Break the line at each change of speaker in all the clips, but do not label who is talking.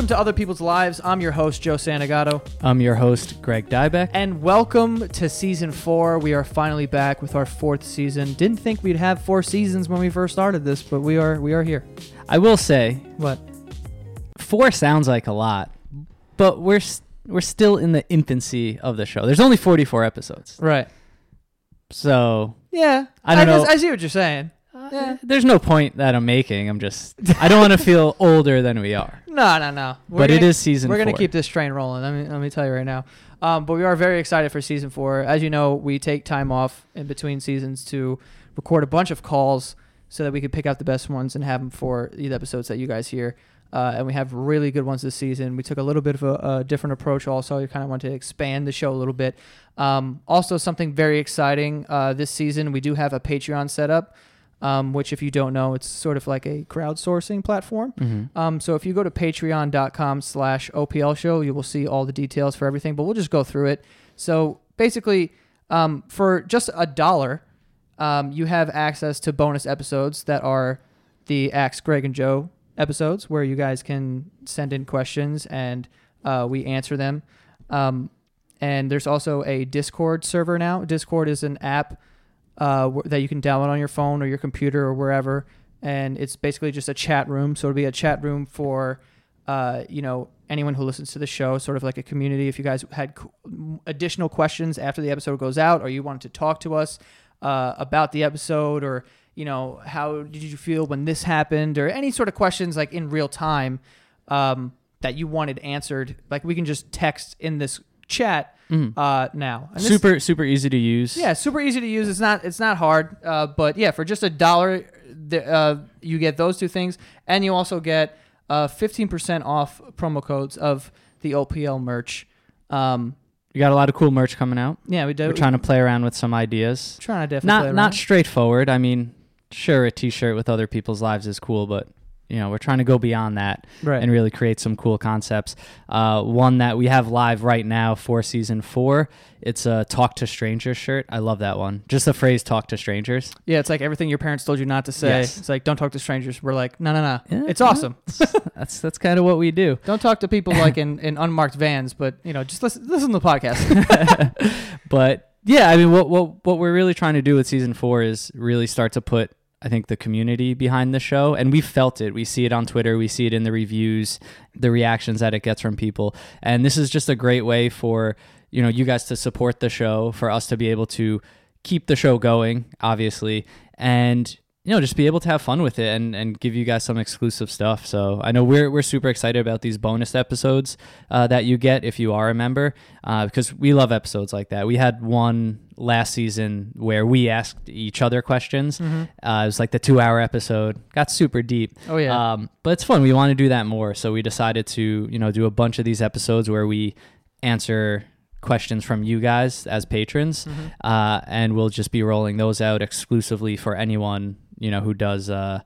Welcome to Other People's Lives. I'm your host, Joe Santagato.
I'm your host, Greg Dybec.
And welcome to season four. We are finally back with our fourth season. Didn't think we'd have four seasons when we first started this, but we are we are here.
I will say,
What?
four sounds like a lot, but we're s- we're still in the infancy of the show. There's only 44 episodes,
Right.
so
Yeah.
I don't
guess-
know.
I see what you're saying. Yeah.
there's no point that I'm making. I'm just I don't want to feel older than we are.
No, no, no. We're
but it
gonna-
is season.
We're gonna
four.
keep this train rolling. Let me let me tell you right now. Um, but we are very excited for season four. As you know, we take time off in between seasons to record a bunch of calls so that we could pick out the best ones and have them for the episodes that you guys hear. Uh, and we have really good ones this season. We took a little bit of a, a different approach. Also, we kind of want to expand the show a little bit. Um, also, something very exciting uh, this season. We do have a Patreon set up. Um, which, if you don't know, it's sort of like a crowdsourcing platform.
Mhm.
Um, so if you go to patreon.com slash OPL show, you will see all the details for everything, but we'll just go through it. So basically, um, for just a dollar, um, you have access to bonus episodes that are the Ask Greg and Joe episodes where you guys can send in questions and uh, we answer them. Um, and there's also a Discord server now. Discord is an app uh, that you can download on your phone or your computer or wherever, and it's basically just a chat room. So it'll be a chat room for, uh, you know, anyone who listens to the show, sort of like a community. If you guys had additional questions after the episode goes out, or you wanted to talk to us uh, about the episode, or you know, how did you feel when this happened, or any sort of questions like in real time um, that you wanted answered, like we can just text in this chat
Mhm.
uh, now. And this-
super super easy to use.
yeah, super easy to use. It's not it's not hard, uh, but yeah, for just a dollar, uh, you get those two things, and you also get uh, fifteen percent off promo codes of the OPL merch. Um,
we got a lot of cool merch coming out.
yeah, we do.
We're trying to play around with some ideas.
trying to definitely
Not not straightforward. I mean, sure, a T-shirt with other people's lives is cool, but you know, we're trying to go beyond that.
right.
and really create some cool concepts. Uh, one that we have live right now for season four. It's a "Talk to Strangers" shirt. I love that one. Just the phrase "Talk to Strangers."
yeah, it's like everything your parents told you not to say.
Yes.
It's like don't talk to strangers. We're like no no no.
Yeah,
it's awesome.
That's that's kind of what we do.
Don't talk to people like in, in unmarked vans, but you know just listen listen to the podcast.
But yeah, I mean, what what what we're really trying to do with season four is really start to put. I think the community behind the show, and we felt it. We see it on Twitter, we see it in the reviews, the reactions that it gets from people, and this is just a great way for you know you guys to support the show, for us to be able to keep the show going, obviously, and you know just be able to have fun with it and and give you guys some exclusive stuff. So I know we're we're super excited about these bonus episodes uh, that you get if you are a member uh, because we love episodes like that. We had one last season where we asked each other questions.
Mm-hmm.
Uh, it was like the two hour episode, got super deep.
oh yeah.
Um, but it's fun. We want to do that more. So we decided to, you know, do a bunch of these episodes where we answer questions from you guys as patrons.
Mhm.
Uh, and we'll just be rolling those out exclusively for anyone, you know, who does, uh,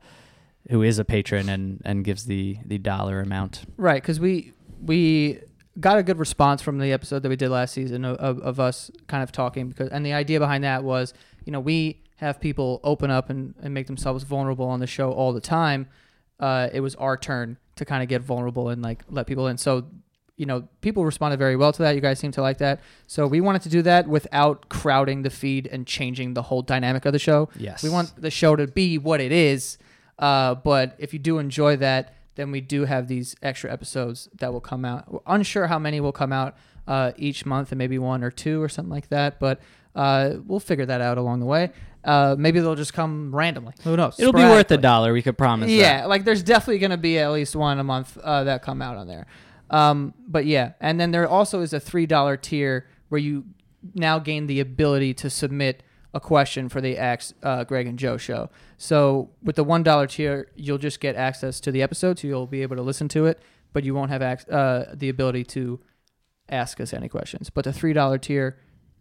who is a patron and, and gives the, the dollar amount.
Right, because we we got a good response from the episode that we did last season of, of, us kind of talking because and the idea behind that was you know we have people open up and, and make themselves vulnerable on the show all the time. Uh, it was our turn to kind of get vulnerable and like let people in. So you know people responded very well to that. You guys seem to like that. So we wanted to do that without crowding the feed and changing the whole dynamic of the show.
Yes.
We want the show to be what it is. Uh, but if you do enjoy that, then we do have these extra episodes that will come out. We're unsure how many will come out uh, each month, and maybe one or two or something like that. But uh, we'll figure that out along the way. Uh, maybe they'll just come randomly. Who knows?
It'll be worth a dollar. We could promise. that.
Yeah, like there's definitely going to be at least one a month uh, that come out on there. Um, but yeah, and then there also is a three dollar tier where you now gain the ability to submit a question for the Ask uh, Greg and Joe show. So with the one dollar tier, you'll just get access to the episode, so you'll be able to listen to it, but you won't have ac- uh, the ability to ask us any questions. But the three dollar tier,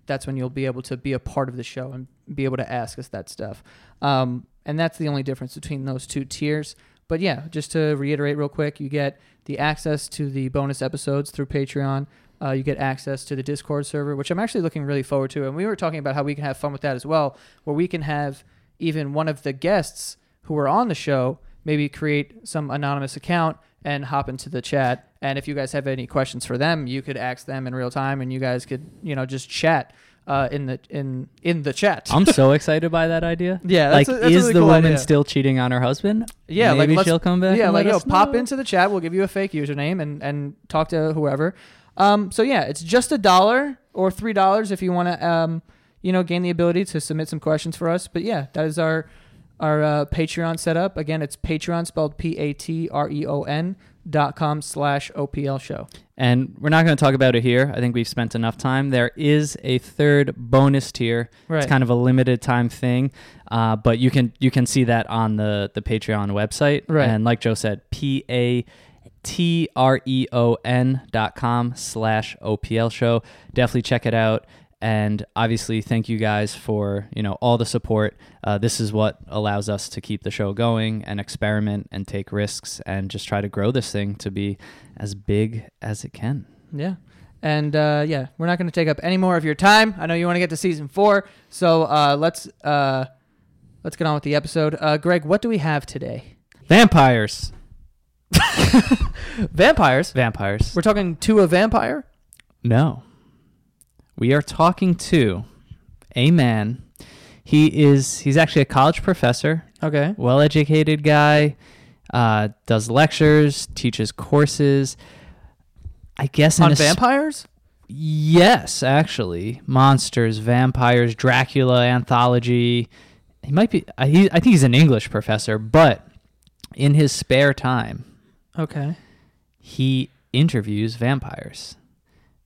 that's when you'll be able to be a part of the show and be able to ask us that stuff. Um, and that's the only difference between those two tiers. But yeah, just to reiterate real quick, you get the access to the bonus episodes through Patreon. Uh, you get access to the Discord server, which I'm actually looking really forward to. And we were talking about how we can have fun with that as well, where we can have even one of the guests who are on the show maybe create some anonymous account and hop into the chat. And if you guys have any questions for them, you could ask them in real time, and you guys could you know just chat uh, in the in in the chat.
I'm so excited by that idea.
yeah,
like,
a,
is
really
the
cool
woman
idea.
still cheating on her husband?
Yeah, like,
maybe
let's-
she'll come back.
Yeah, like yo, pop into the chat. We'll give you a fake username and and talk to whoever. Um, so yeah, it's just a dollar or three dollars if you want to um, you know, gain the ability to submit some questions for us. But yeah, that is our our uh, Patreon setup. Again, it's Patreon spelled P A T R E O N dot com slash OPL show.
And we're not going to talk about it here. I think we've spent enough time. There is a third bonus tier.
Right.
It's kind of a limited time thing, uh, but you can you can see that on the the Patreon website.
Right.
And like Joe said, P A T R E O N dot com slash OPL show. Definitely check it out. And obviously, thank you guys for you know all the support. Uh, this is what allows us to keep the show going and experiment and take risks and just try to grow this thing to be as big as it can.
Yeah. And uh, yeah, we're not going to take up any more of your time. I know you want to get to season four, so uh, let's uh, let's get on with the episode. Uh, Greg, what do we have today?
Vampires.
Vampires.
Vampires.
We're talking to a vampire.
No. We are talking to a man. He is he's actually a college professor,
Okay.
well educated guy, uh, does lectures, teaches courses. I guess
On vampires.
Yes, actually, monsters, vampires, Dracula anthology. He might be. I, he, I think he's an English professor, but in his spare time,
Okay.
he interviews vampires,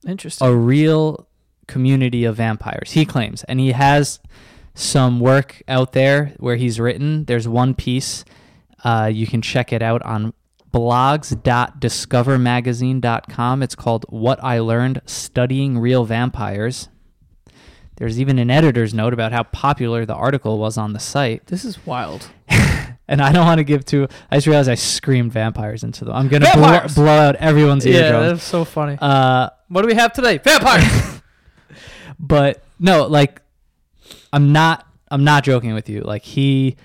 Interesting.
a real community of vampires. He claims, and he has some work out there where he's written. There's one piece. Uh, you can check it out on blogs.discovermagazine.com. It's called What I Learned Studying Real Vampires. There's even an editor's note about how popular the article was on the site.
this is wild.
And I don't want to give too. I just realized I screamed vampires into them. I'm going to blow, blow out everyone's
Yeah,
eardrums.
that's so funny.
Uh,
what do we have today? Vampires.
but no, like I'm not I'm not joking with you. Like he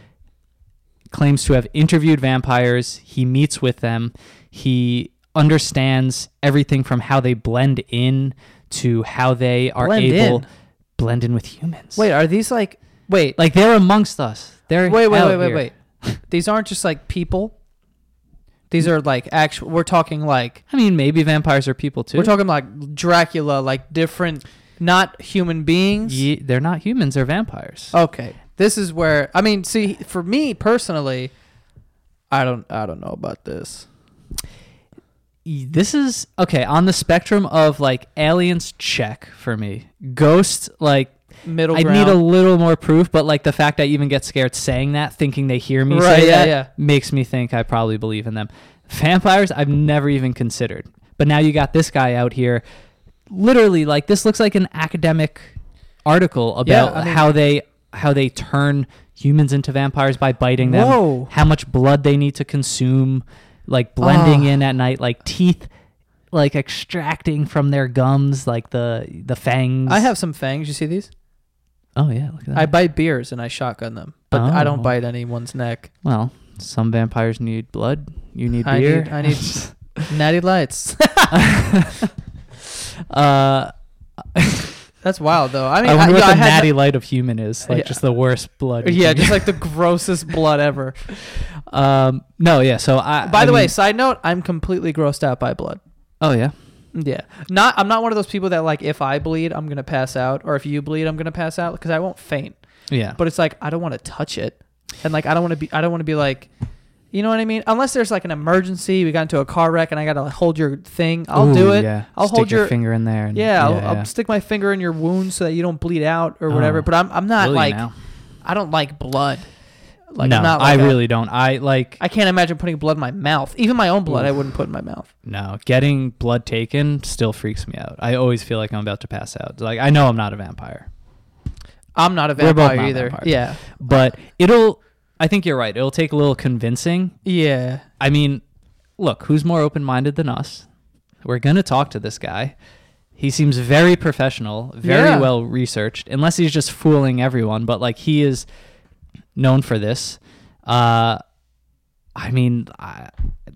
claims to have interviewed vampires. He meets with them. He understands everything from how they blend in to how they are
Blend
able
in?
blend in with humans.
wait, are these like? Wait,
like they're amongst us. They're
wait, wait, wait, wait, wait. These aren't just like people. These are like actual. We're talking like
I mean, maybe vampires are people too.
we're talking like Dracula, like different, not human beings.
Ye- they're not humans. They're vampires.
Okay, this is where I mean, see, for me personally, I don't, I don't know about this.
this is okay on the spectrum of like aliens check for me ghosts like
Middle
i need a little more proof but like the fact i even get scared saying that thinking they hear me
Right,
say
yeah,
that
yeah.
makes me think i probably believe in them vampires i've never even considered but now you got this guy out here literally like this looks like an academic article about
I mean-
how they how they turn humans into vampires by biting them
Whoa.
how much blood they need to consume, like blending
Ah.
in at night, like teeth, like extracting from their gums, like the the fangs.
I have some fangs. You see these?
Oh yeah, look at that.
I bite beers and I shotgun them, but I don't
Oh.
bite anyone's neck.
well, some vampires need blood. You need
I
beer.
need, I need natty lights.
uh,
That's wild, though. I mean,
I wonder
yeah,
what the natty light of human is. Like
Yeah.
just the worst blood.
yeah, just like the grossest blood ever.
um, no, yeah. So I.
By
I
the way, side note, I'm completely grossed out by blood.
oh yeah.
Yeah, not. I'm not one of those people that like if I bleed, I'm gonna pass out, or if you bleed, I'm gonna pass out because I won't faint.
Yeah.
But it's like I don't want to touch it, and like I don't want to be. I don't want to be like, you know what I mean? Unless there's like an emergency, we got into a car wreck, and I gotta hold your thing. I'll
Ooh,
do it.
Yeah.
I'll
Stick
hold
your,
your-
finger in there. And,
Yeah, I'll,
yeah.
I'll stick my finger in your wound so that you don't bleed out or whatever.
Oh.
But I'm I'm not like
now?
I don't like blood. Like
no,
not like a-
really don't. I like
I can't imagine putting blood in my mouth. Even my own blood, I wouldn't put in my mouth.
no. Getting blood taken still freaks me out. I always feel like I'm about to pass out. Like I know I'm not a vampire,
I'm not a vampire
not
either.
vampires.
Yeah,
but it'll. I think you're right. It'll take a little convincing.
yeah.
I mean, look, who's more open-minded than us? We're gonna talk to this guy. He seems very professional, very
Yeah.
well researched, unless he's just fooling everyone. But like he is known for this. Uh, I mean, I,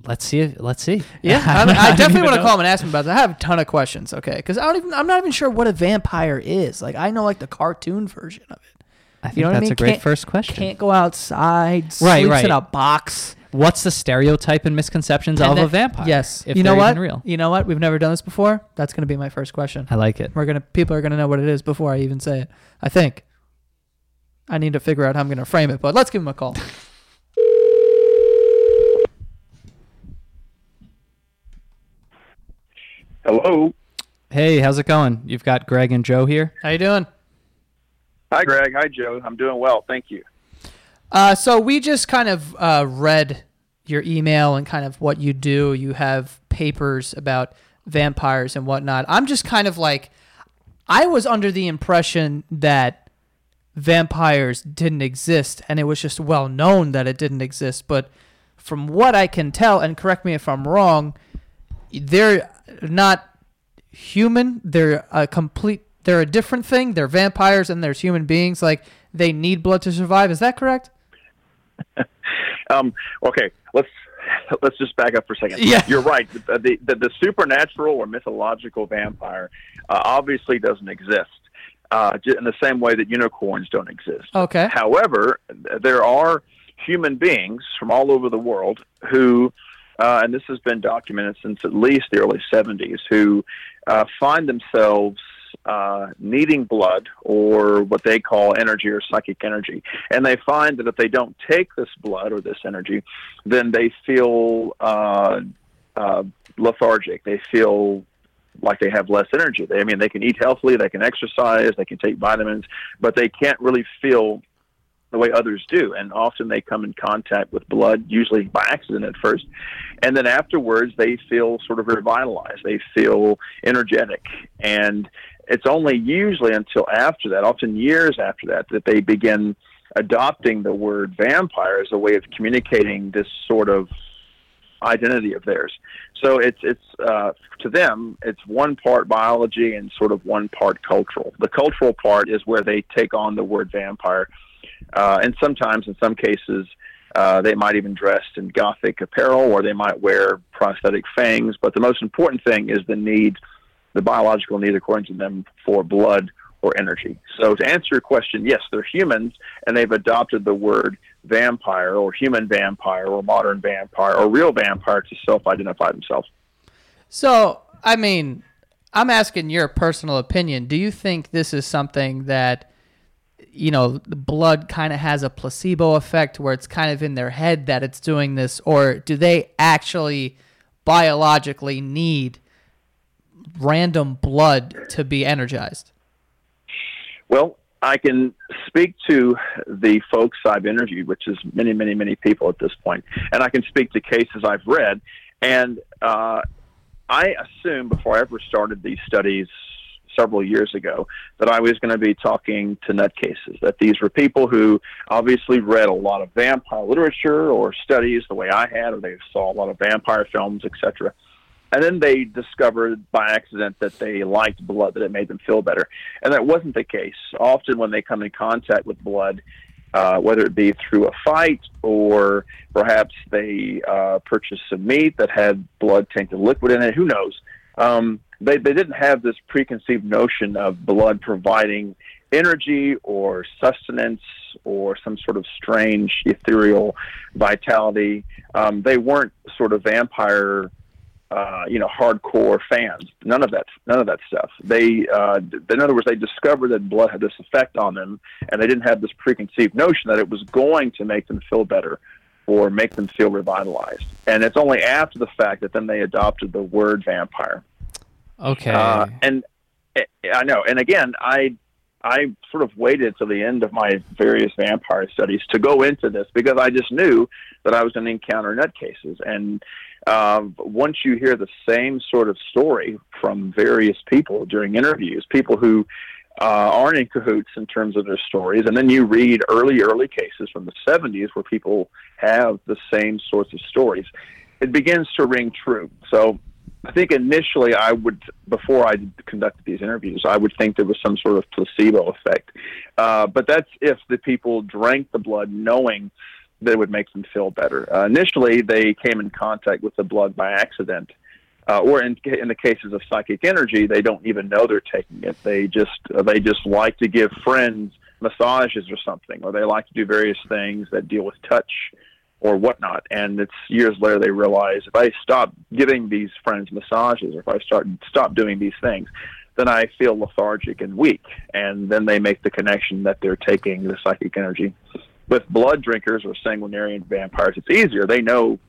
let's see. If, let's see.
Yeah, I, I definitely want to
know.
call him and ask him about that. I have a ton of questions. Okay, because I don't even. I'm not even sure what a vampire is. Like I know like the cartoon version of it.
I think
You know what I
that's
mean?
a great
Can't-
first question.
Can't go outside.
Right,
sleeps
right.
in a box.
What's the stereotype and misconceptions
And
of a vampire?
Yes.
if
you know what?
real.
You know what? We've never done this before. That's gonna be my first question.
I like it.
We're gonna people are gonna know what it is before I even say it. I think. I need to figure out how I'm gonna frame it, but let's give him a call.
Hello.
Hey, how's it going? You've got Greg and Joe here.
How you doing?
Hi, Greg. Hi, Joe. I'm doing well. Thank you.
Uh, so we just kind of uh, read your email and kind of what you do. You have papers about vampires and whatnot. I'm just kind of like, I was under the impression that vampires didn't exist, and it was just well known that it didn't exist. But from what I can tell, and correct me if I'm wrong, they're not human. They're a complete. They're a different thing. They're vampires, and there's human beings. Like they need blood to survive. Is that correct?
Um, okay, let's let's just back up for a second.
Yeah.
you're right. The the, the, supernatural or mythological vampire uh, obviously doesn't exist. Uh, in the same way that unicorns don't exist.
Okay.
However, there are human beings from all over the world who, uh, and this has been documented since at least the early 70s, who uh, find themselves uh, needing blood or what they call energy or psychic energy. And they find that if they don't take this blood or this energy, then they feel uh, uh, lethargic. They feel like they have less energy. They, I mean, they can eat healthily, they can exercise, they can take vitamins, but they can't really feel the way others do. And often they come in contact with blood, usually by accident at first. And then afterwards, they feel sort of revitalized. They feel energetic. And it's only usually until after that, often years after that, that they begin adopting the word vampire as a way of communicating this sort of identity of theirs. So it's it's uh, to them it's one part biology and sort of one part cultural. The cultural part is where they take on the word vampire, uh, and sometimes in some cases uh, they might even dress in gothic apparel or they might wear prosthetic fangs. But the most important thing is the need, the biological need according to them for blood or energy. So to answer your question, yes, they're humans and they've adopted the word vampire or human vampire or modern vampire or real vampire to self-identify themselves.
So, I mean, I'm asking your personal opinion. Do you think this is something that, you know, the blood kind of has a placebo effect where it's kind of in their head that it's doing this, or do they actually biologically need random blood to be energized?
Well, I can speak to the folks I've interviewed, which is many, many, many people at this point, and I can speak to cases I've read. And uh, I assumed before I ever started these studies several years ago that I was going to be talking to nutcases, that these were people who obviously read a lot of vampire literature or studies the way I had, or they saw a lot of vampire films, etc. And then they discovered by accident that they liked blood, that it made them feel better. And that wasn't the case. Often, when they come in contact with blood, uh, whether it be through a fight or perhaps they uh, purchased some meat that had blood tainted liquid in it, who knows? Um, they, they didn't have this preconceived notion of blood providing energy or sustenance or some sort of strange ethereal vitality. Um, they weren't sort of vampire uh, you know, hardcore fans. None of that, none of that stuff. They, uh, in other words, they discovered that blood had this effect on them, and they didn't have this preconceived notion that it was going to make them feel better or make them feel revitalized. And it's only after the fact that then they adopted the word vampire.
Okay.
Uh, and eh, I know, and again, I I sort of waited till the end of my various vampire studies to go into this because I just knew that I was going to encounter nutcases. And um, once you hear the same sort of story from various people during interviews, people who uh, aren't in cahoots in terms of their stories, and then you read early, early cases from the 70s where people have the same sorts of stories, it begins to ring true. So I think initially I would, before I conducted these interviews, I would think there was some sort of placebo effect. Uh, but that's if the people drank the blood knowing that would make them feel better. Uh, initially, they came in contact with the blood by accident, uh, or in, in the cases of psychic energy, they don't even know they're taking it. They just uh, they just like to give friends massages or something, or they like to do various things that deal with touch or whatnot. And it's years later they realize if I stop giving these friends massages, or if I start stop doing these things, then I feel lethargic and weak. And then they make the connection that they're taking the psychic energy. With blood drinkers or sanguinarian vampires, it's easier. They know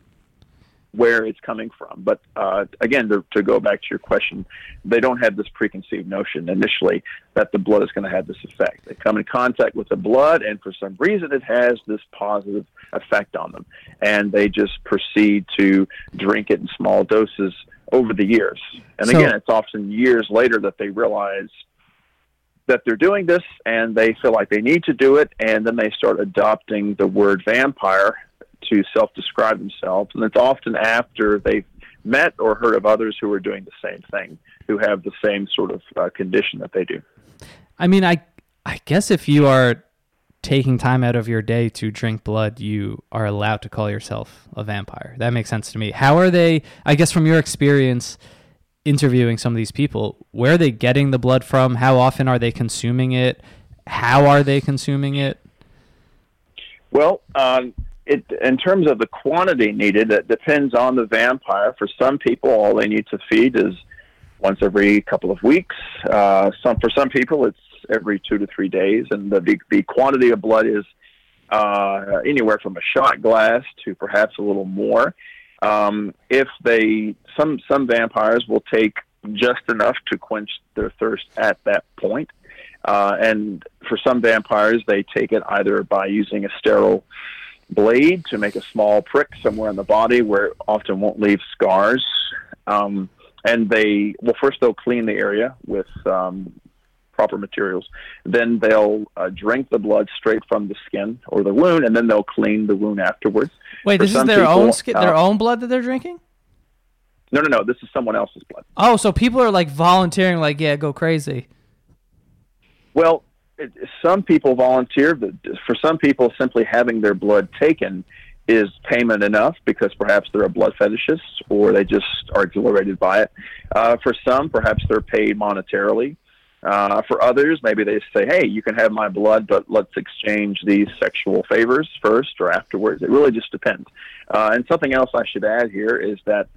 where it's coming from. But uh, again, to, to go back to your question, they don't have this preconceived notion initially that the blood is going to have this effect. They come in contact with the blood, and for some reason, it has this positive effect on them, and they just proceed to drink it in small doses over the years. And
So-
again, it's often years later that they realize that they're doing this and they feel like they need to do it and then they start adopting the word vampire to self-describe themselves and it's often after they've met or heard of others who are doing the same thing who have the same sort of uh, condition that they do
I mean, I I guess if you are taking time out of your day to drink blood, you are allowed to call yourself a vampire. That makes sense to me. How are they? I guess from your experience interviewing some of these people, where are they getting the blood from? How often are they consuming it? How are they consuming it?
Well, um, it in terms of the quantity needed, it depends on the vampire. For some people, all they need to feed is once every couple of weeks. Uh, some for some people, it's every two to three days, and the the, quantity of blood is uh, anywhere from a shot glass to perhaps a little more. Um, if they some some vampires will take just enough to quench their thirst at that point. Uh, and for some vampires, they take it either by using a sterile blade to make a small prick somewhere in the body where it often won't leave scars. Um, and they, well, first they'll clean the area with um, proper materials. Then they'll uh, drink the blood straight from the skin or the wound, and then they'll clean the wound afterwards.
Wait,
For
this is their
people,
own skin, their
uh,
own blood that they're drinking?
No, no, no. This is someone else's blood.
Oh, so people are like volunteering, like, yeah, go crazy.
Well, it, some people volunteer. But for some people, simply having their blood taken is payment enough because perhaps they're a blood fetishist or they just are exhilarated by it. Uh, for some, perhaps they're paid monetarily. Uh, for others, maybe they say, "Hey, you can have my blood, but let's exchange these sexual favors first or afterwards." It really just depends. Uh, and something else I should add here is that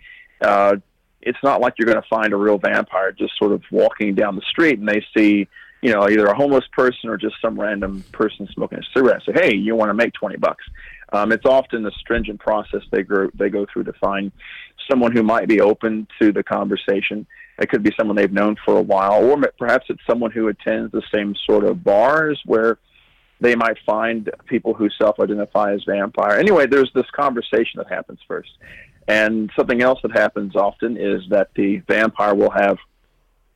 uh, it's not like you're going to find a real vampire just sort of walking down the street and they see, you know, either a homeless person or just some random person smoking a cigarette. Say, hey, you want to make twenty bucks? Um, it's often a stringent process they go they go through to find someone who might be open to the conversation. It could be someone they've known for a while, or perhaps it's someone who attends the same sort of bars where they might find people who self-identify as vampire. Anyway, there's this conversation that happens first. And something else that happens often is that the vampire will have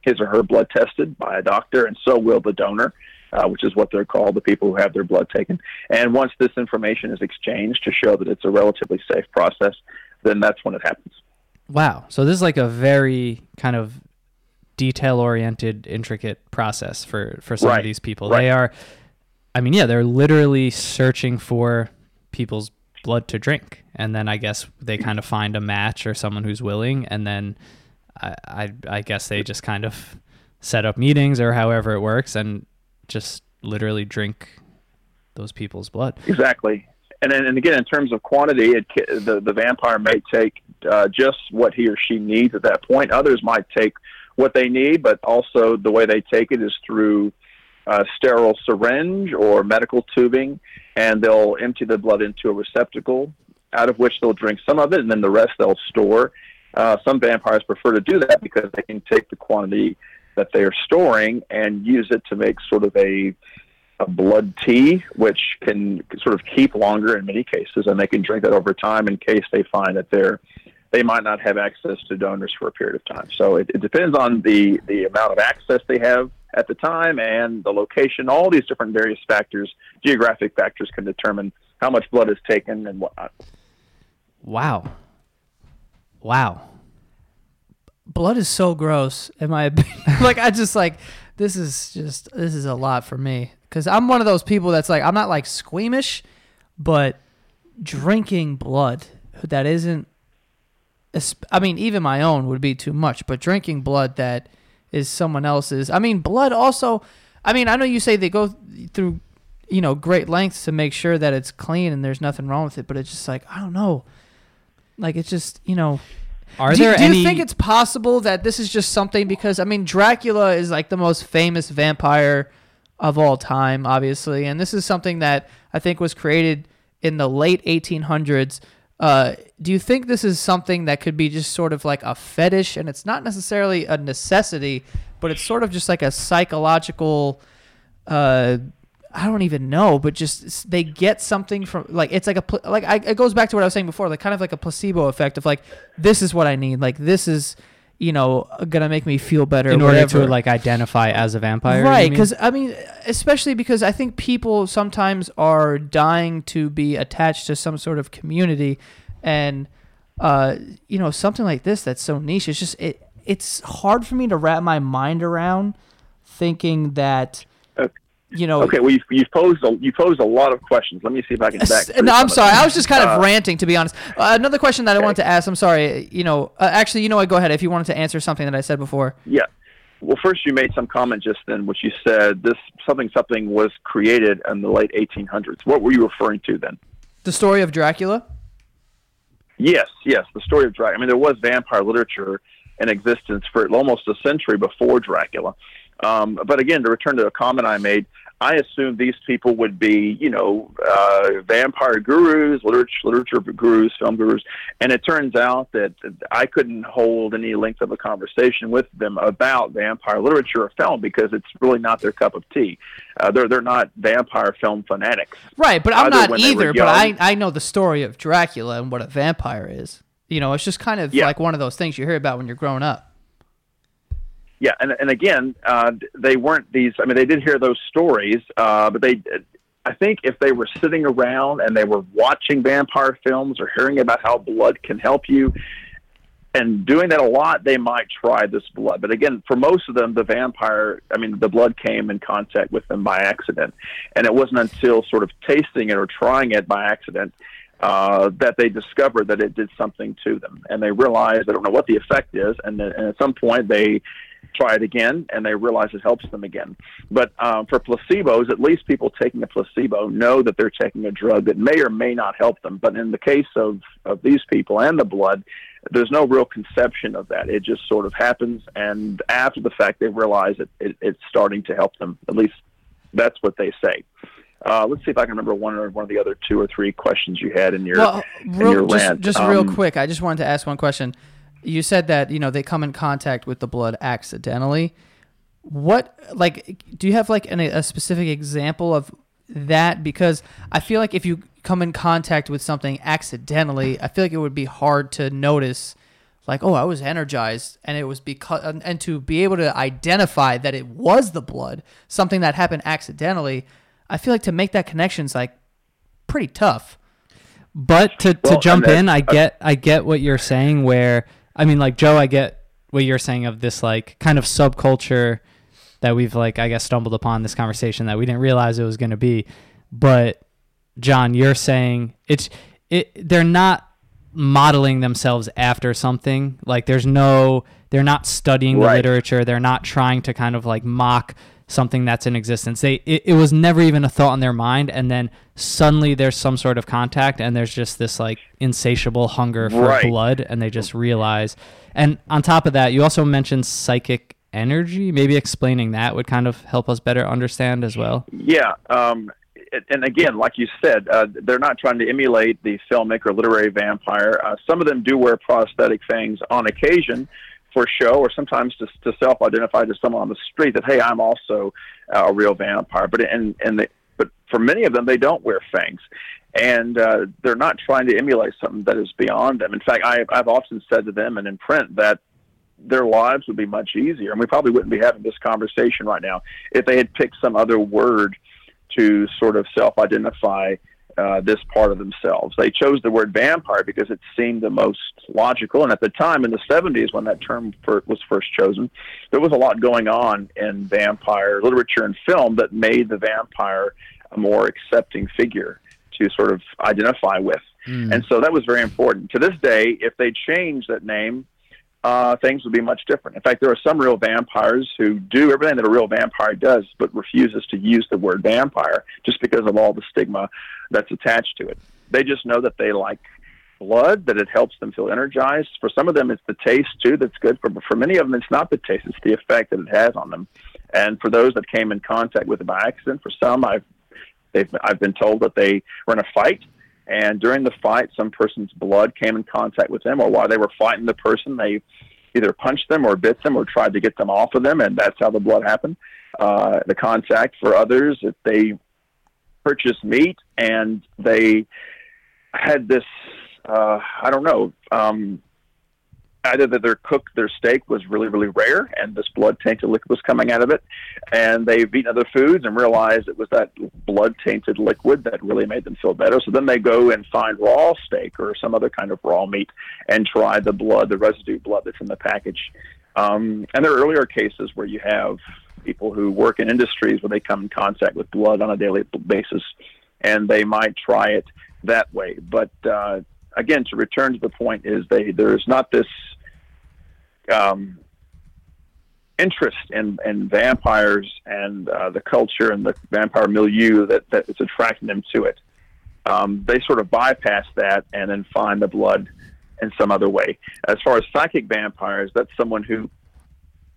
his or her blood tested by a doctor, and so will the donor, uh, which is what they're called, the people who have their blood taken. And once this information is exchanged to show that it's a relatively safe process, then that's when it happens.
Wow. So this is like a very kind of detail oriented, intricate process for for some of these people.
Right.
They are I mean, yeah, they're literally searching for people's blood to drink. And then I guess they kind of find a match or someone who's willing and then I I, I guess they just kind of set up meetings or however it works and just literally drink those people's blood.
Exactly. And then, and again, in terms of quantity, it, the the vampire may take uh, just what he or she needs at that point. Others might take what they need, but also the way they take it is through a sterile syringe or medical tubing, and they'll empty the blood into a receptacle, out of which they'll drink some of it, and then the rest they'll store. Uh, some vampires prefer to do that because they can take the quantity that they are storing and use it to make sort of a a blood tea, which can sort of keep longer in many cases, and they can drink that over time in case they find that they're they might not have access to donors for a period of time. So it, it depends on the the amount of access they have at the time and the location. All these different various factors, geographic factors, can determine how much blood is taken and whatnot.
Wow. Wow.
Blood is so gross, in my opinion. like, I just like, this is just, this is a lot for me. Cause I'm one of those people that's like, I'm not like squeamish, but drinking blood that isn't. I mean, even my own would be too much, but drinking blood that is someone else's. I mean, blood also. I mean, I know you say they go through, you know, great lengths to make sure that it's clean and there's nothing wrong with it, but it's just like I don't know. Like it's just you know.
Are
do,
there
do
any?
you think it's possible that this is just something because I mean Dracula is like the most famous vampire of all time, obviously, and this is something that I think was created in the late 1800s. Uh, do you think this is something that could be just sort of like a fetish, and it's not necessarily a necessity, but it's sort of just like a psychological uh I don't even know, but just they get something from like it's like a like I, it goes back to what I was saying before, like kind of like a placebo effect of like this is what I need, like this is you know gonna make me feel better
in order
whatever.
to like identify as a vampire,
right? Because I mean, especially because I think people sometimes are dying to be attached to some sort of community, and uh, you know something like this that's so niche. It's just it it's hard for me to wrap my mind around thinking that. You know
Okay, well, you've, you've posed a, you posed a lot of questions. Let me see if I can back.
No, I'm sorry. I was just kind of
Uh,
ranting, to be honest. Uh, another question that I wanted to ask. I'm sorry. You know, uh, actually, you know what? Go ahead if you wanted to answer something that I said before.
Yeah. Well, first you made some comment just then, which you said this something something was created in the late 1800s. What were you referring to then?
The story of Dracula.
Yes, yes, the story of Dracula. I mean, there was vampire literature in existence for almost a century before Dracula. Um, but again, to return to a comment I made, I assumed these people would be, you know, uh, vampire gurus, literature, literature gurus, film gurus, and it turns out that I couldn't hold any length of a conversation with them about vampire literature or film because it's really not their cup of tea. Uh, they're they're not vampire film fanatics.
Right, but I'm not
when they were
either. But I I know the story of Dracula and what a vampire is. You know, it's just kind of
Yeah.
like one of those things you hear about when you're growing up.
Yeah, and and again, uh, they weren't these. I mean, they did hear those stories, uh, but they. I think if they were sitting around and they were watching vampire films or hearing about how blood can help you, and doing that a lot, they might try this blood. But again, for most of them, the vampire, I mean, the blood came in contact with them by accident, and it wasn't until sort of tasting it or trying it by accident uh, that they discovered that it did something to them, and they realized they don't know what the effect is, and, and at some point they try it again and they realize it helps them again. But um, for placebos, at least people taking a placebo know that they're taking a drug that may or may not help them. But in the case of, of these people and the blood, there's no real conception of that. It just sort of happens, and after the fact, they realize it, it, it's starting to help them. At least that's what they say. Uh, let's see if I can remember one or one of the other two or three questions you had in your
Well,
in your
just
rant.
just real
Um,
quick, I just wanted to ask one question. You said that you know they come in contact with the blood accidentally. What like do you have like an, a specific example of that? Because I feel like if you come in contact with something accidentally, I feel like it would be hard to notice. Like, oh, I was energized, and it was because, and, and to be able to identify that it was the blood, something that happened accidentally. I feel like to make that connection is like pretty tough.
But to,
Well,
to jump
and that-
in, I get I get what you're saying. Where I mean, like Joe, I get what you're saying of this like kind of subculture that we've like I guess stumbled upon this conversation that we didn't realize it was going to be. But John, you're saying it's it. They're not modeling themselves after something. Like there's no. They're not studying the
Right.
literature. They're not trying to kind of like mock something that's in existence. They it, it was never even a thought in their mind, and then suddenly there's some sort of contact, and there's just this like insatiable hunger for
Right.
blood, and they just realize. And on top of that, you also mentioned psychic energy. Maybe explaining that would kind of help us better understand as well.
Yeah, um, and- again, like you said, uh, they're not trying to emulate the filmic or literary vampire. Uh, some of them do wear prosthetic things on occasion for show, or sometimes to, to self-identify to someone on the street that, hey, I'm also a real vampire. But and and the, but for many of them, they don't wear fangs, and uh, they're not trying to emulate something that is beyond them. In fact, I, I've often said to them and in print that their lives would be much easier, and we probably wouldn't be having this conversation right now if they had picked some other word to sort of self-identify uh, this part of themselves. They chose the word vampire because it seemed the most logical. And at the time, in the 70s, when that term fir- was first chosen, there was a lot going on in vampire literature and film that made the vampire a more accepting figure to sort of identify with.
Mm.
And so that was very important. To this day, if they change that name, uh, things would be much different. In fact, there are some real vampires who do everything that a real vampire does, but refuses to use the word vampire just because of all the stigma that's attached to it. They just know that they like blood, that it helps them feel energized. For some of them, it's the taste too that's good. For for many of them, it's not the taste; it's the effect that it has on them. And for those that came in contact with it by accident, for some, I've they've I've been told that they were in a fight and during the fight, some person's blood came in contact with them, or while they were fighting the person, they either punched them or bit them or tried to get them off of them, and that's how the blood happened. Uh, the contact for others, if they purchased meat and they had this, uh, I don't know, um, either that their cook their steak was really really rare and this blood tainted liquid was coming out of it. And they've eaten other foods and realized it was that blood tainted liquid that really made them feel better. So then they go and find raw steak or some other kind of raw meat and try the blood the residue blood that's in the package. Um, and there are earlier cases where you have people who work in industries where they come in contact with blood on a daily basis and they might try it that way. But uh, again, to return to the point, is they there's not this um, interest in, in vampires and uh, the culture and the vampire milieu that, that is attracting them to it. Um, they sort of bypass that and then find the blood in some other way. As far as psychic vampires, that's someone who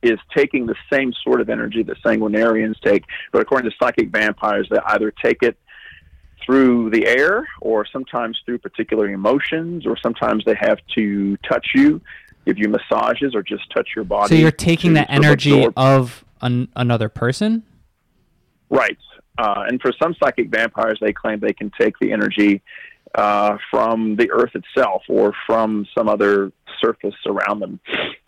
is taking the same sort of energy that sanguinarians take, but according to psychic vampires, they either take it through the air or sometimes through particular emotions or sometimes they have to touch you. Give you massages or just touch your body
So you're taking the energy
absorb-
of an, another person?
right. Uh, and for some psychic vampires they claim they can take the energy uh, from the earth itself or from some other surface around them.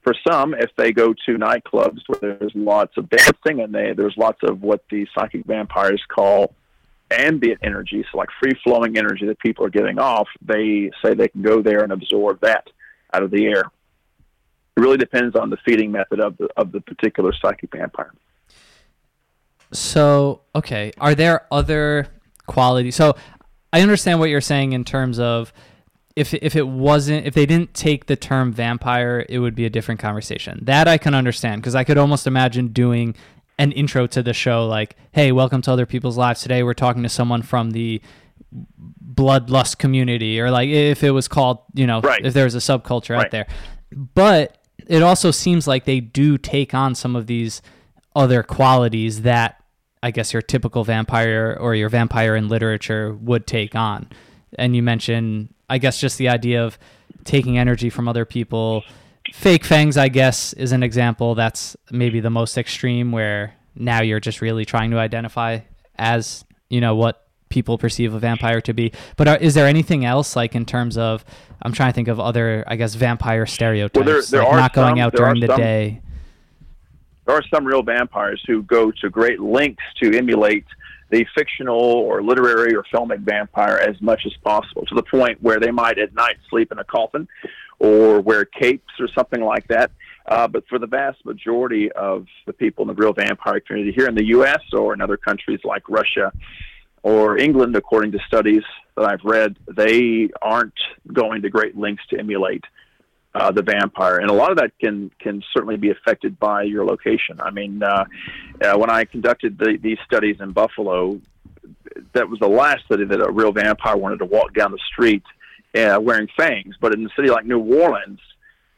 For some if they go to nightclubs where there's lots of dancing and they, there's lots of what the psychic vampires call ambient energy, so like free flowing energy that people are giving off, they say they can go there and absorb that out of the air. It really depends on the feeding method of the of the particular psychic vampire.
So, okay, are there other qualities? So, I understand what you're saying in terms of if if it wasn't if they didn't take the term vampire, it would be a different conversation. That I can understand because I could almost imagine doing an intro to the show like, "Hey, welcome to Other People's Lives. Today we're talking to someone from the bloodlust community," or like if it was called, you know,
Right.
if there was a subculture out there. But it also seems like they do take on some of these other qualities that I guess your typical vampire or your vampire in literature would take on. And you mentioned, I guess, just the idea of taking energy from other people. Fake fangs, I guess, is an example that's maybe the most extreme, where now you're just really trying to identify as, you know, what people perceive a vampire to be. But are, is there anything else, like in terms of, I'm trying to think of other, I guess, vampire stereotypes,
there
like
are
not going
some-
out
there
during the
some-
day.
There are some real vampires who go to great lengths to emulate the fictional or literary or filmic vampire as much as possible, to the point where they might at night sleep in a coffin or wear capes or something like that. Uh, but for the vast majority of the people in the real vampire community here in the U.S. or in other countries like Russia or England, according to studies that I've read, they aren't going to great lengths to emulate uh, the vampire, and a lot of that can can certainly be affected by your location. I mean, uh, uh, when I conducted the, these studies in Buffalo, that was the last study that a real vampire wanted to walk down the street uh, wearing fangs. But in a city like New Orleans,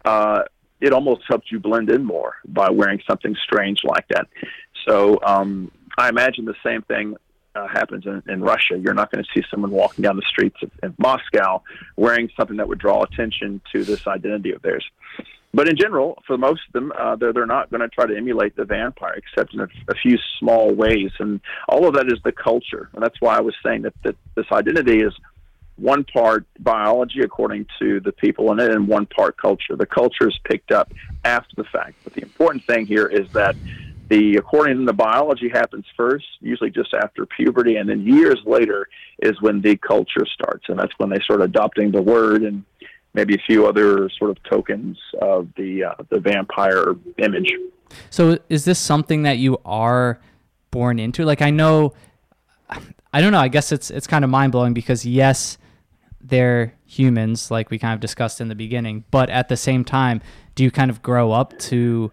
uh, it almost helps you blend in more by wearing something strange like that. So um, I imagine the same thing uh, happens in, in Russia. You're not going to see someone walking down the streets of, in Moscow wearing something that would draw attention to this identity of theirs. But in general, for most of them, uh, they're, they're not going to try to emulate the vampire, except in a, a few small ways. And all of that is the culture. And that's why I was saying that, that this identity is one part biology, according to the people in it, and one part culture. The culture is picked up after the fact. But the important thing here is that the according to the biology happens first, usually just after puberty, and then years later is when the culture starts, and that's when they start adopting the word and maybe a few other sort of tokens of the uh, the vampire image.
So is this something that you are born into? Like I know I don't know. I guess it's it's kind of mind blowing because yes, they're humans, like we kind of discussed in the beginning, but at the same time, do you kind of grow up to,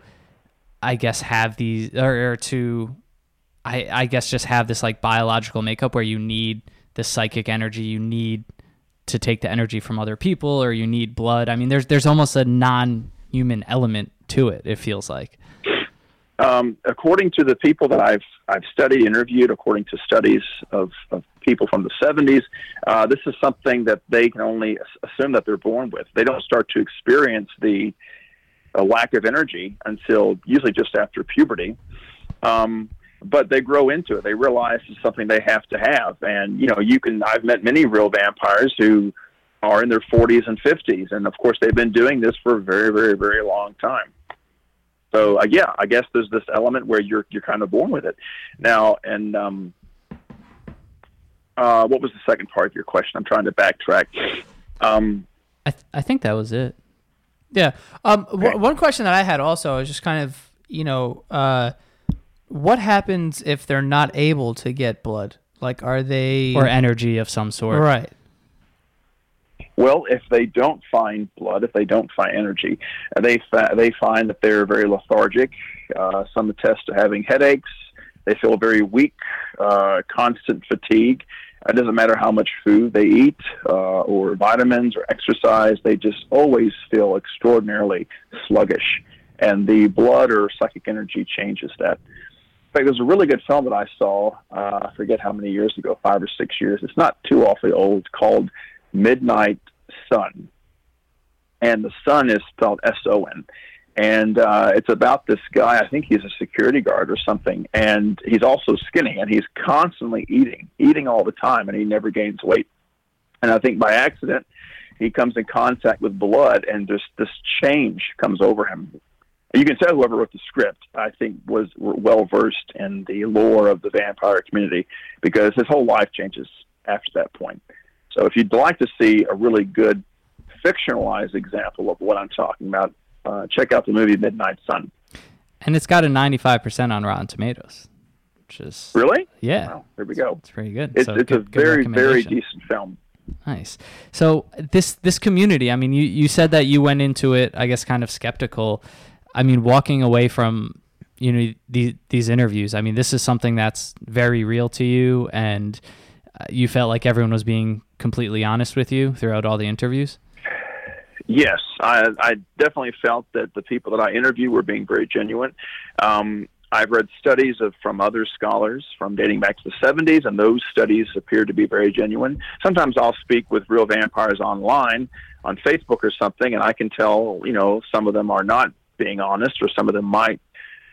I guess, have these or, or to, I I guess just have this like biological makeup where you need the psychic energy, you need to take the energy from other people, or you need blood. I mean, there's there's almost a non human element to it. It feels like.
Um, according to the people that I've I've studied, interviewed, according to studies of, of people from the 70s, uh, this is something that they can only assume that they're born with. They don't start to experience the a lack of energy until usually just after puberty. Um, but they grow into it. They realize it's something they have to have. And you know, you can. I've met many real vampires who are in their 40s and 50s, and of course, they've been doing this for a very, very, very long time. So uh, yeah, I guess there's this element where you're you're kind of born with it. Now, and um, uh, what was the second part of your question? I'm trying to backtrack. Um,
I th- I think that was it.
Yeah. Um, w- one question that I had also is just kind of you know uh, what happens if they're not able to get blood? Like, are they
or energy of some sort?
right?
Well, if they don't find blood, if they don't find energy, uh, they fa- they find that they're very lethargic. Uh, some attest to having headaches. They feel very weak, uh, constant fatigue. It doesn't matter how much food they eat uh, or vitamins or exercise, they just always feel extraordinarily sluggish. And the blood or psychic energy changes that. In fact, there's a really good film that I saw, uh, I forget how many years ago, five or six years. It's not too awfully old, called Midnight Son. And the sun is spelled S O N and uh, it's about this guy. I think he's a security guard or something, and he's also skinny, and he's constantly eating, eating all the time, and he never gains weight. And I think by accident, he comes in contact with blood, and just this change comes over him. You can tell whoever wrote the script, I think, was well versed in the lore of the vampire community because his whole life changes after that point. So, if you'd like to see a really good fictionalized example of what I'm talking about, uh, check out the movie Midnight Son.
And it's got a 95% on Rotten Tomatoes, which is
really
yeah.
There we go.
It's pretty good.
It's,
so
it's
good,
a very very decent film.
Nice. So this this community, I mean, you you said that you went into it, I guess, kind of skeptical. I mean, walking away from you know these these interviews, I mean, this is something that's very real to you, and you felt like everyone was being completely honest with you throughout all the interviews.
Yes, I, I definitely felt that the people that I interviewed were being very genuine. Um, I've read studies of from other scholars from dating back to the 70s, and those studies appear to be very genuine. Sometimes I'll speak with real vampires online on Facebook or something, and I can tell, you know, some of them are not being honest, or some of them might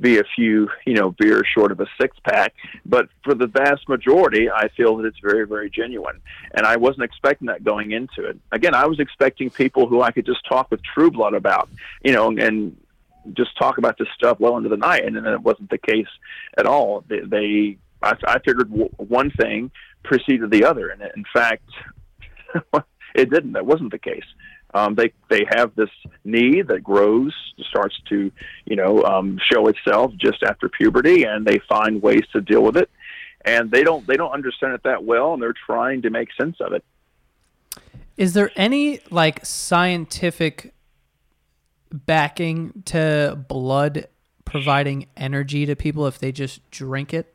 be a few, you know, beers short of a six pack. But for the vast majority, I feel that it's very, very genuine. And I wasn't expecting that going into it. Again, I was expecting people who I could just talk with True Blood about, you know, and just talk about this stuff well into the night. And then it wasn't the case at all. They, they I, I figured w- one thing preceded the other. And in fact, it didn't. That wasn't the case. Um, they they have this need that grows, starts to, you know, um, show itself just after puberty, and they find ways to deal with it. And they don't they don't understand it that well, and they're trying to make sense of it.
Is there any like scientific backing to blood providing energy to people if they just drink it?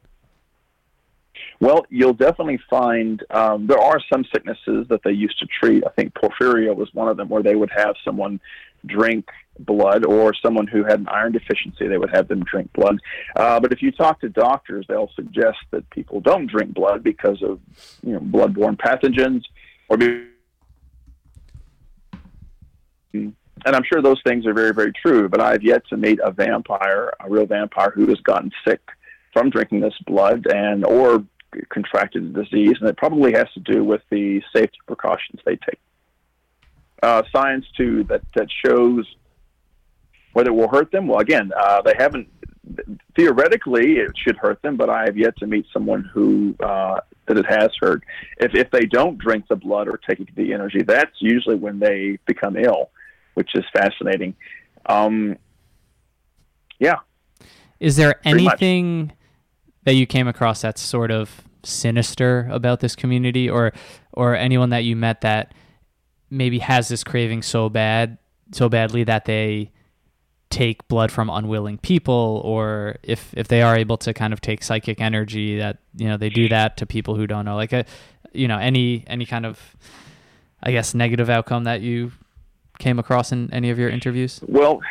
Well, you'll definitely find um, there are some sicknesses that they used to treat. I think porphyria was one of them, where they would have someone drink blood, or someone who had an iron deficiency, they would have them drink blood. Uh, but if you talk to doctors, they'll suggest that people don't drink blood because of you know bloodborne pathogens, or be- and I'm sure those things are very, very true. But I've yet to meet a vampire, a real vampire, who has gotten sick from drinking this blood and or contracted the disease, and it probably has to do with the safety precautions they take. Uh, science too that that shows whether it will hurt them. Well, again, uh, they haven't. Theoretically, it should hurt them, but I have yet to meet someone who uh, that it has hurt. If if they don't drink the blood or take the energy, that's usually when they become ill, which is fascinating. Um, yeah,
Is there anything that you came across that's sort of sinister about this community, or or anyone that you met that maybe has this craving so bad, so badly that they take blood from unwilling people or if if they are able to kind of take psychic energy that you know they do that to people who don't know like a you know any any kind of i guess negative outcome that you came across in any of your interviews?
Well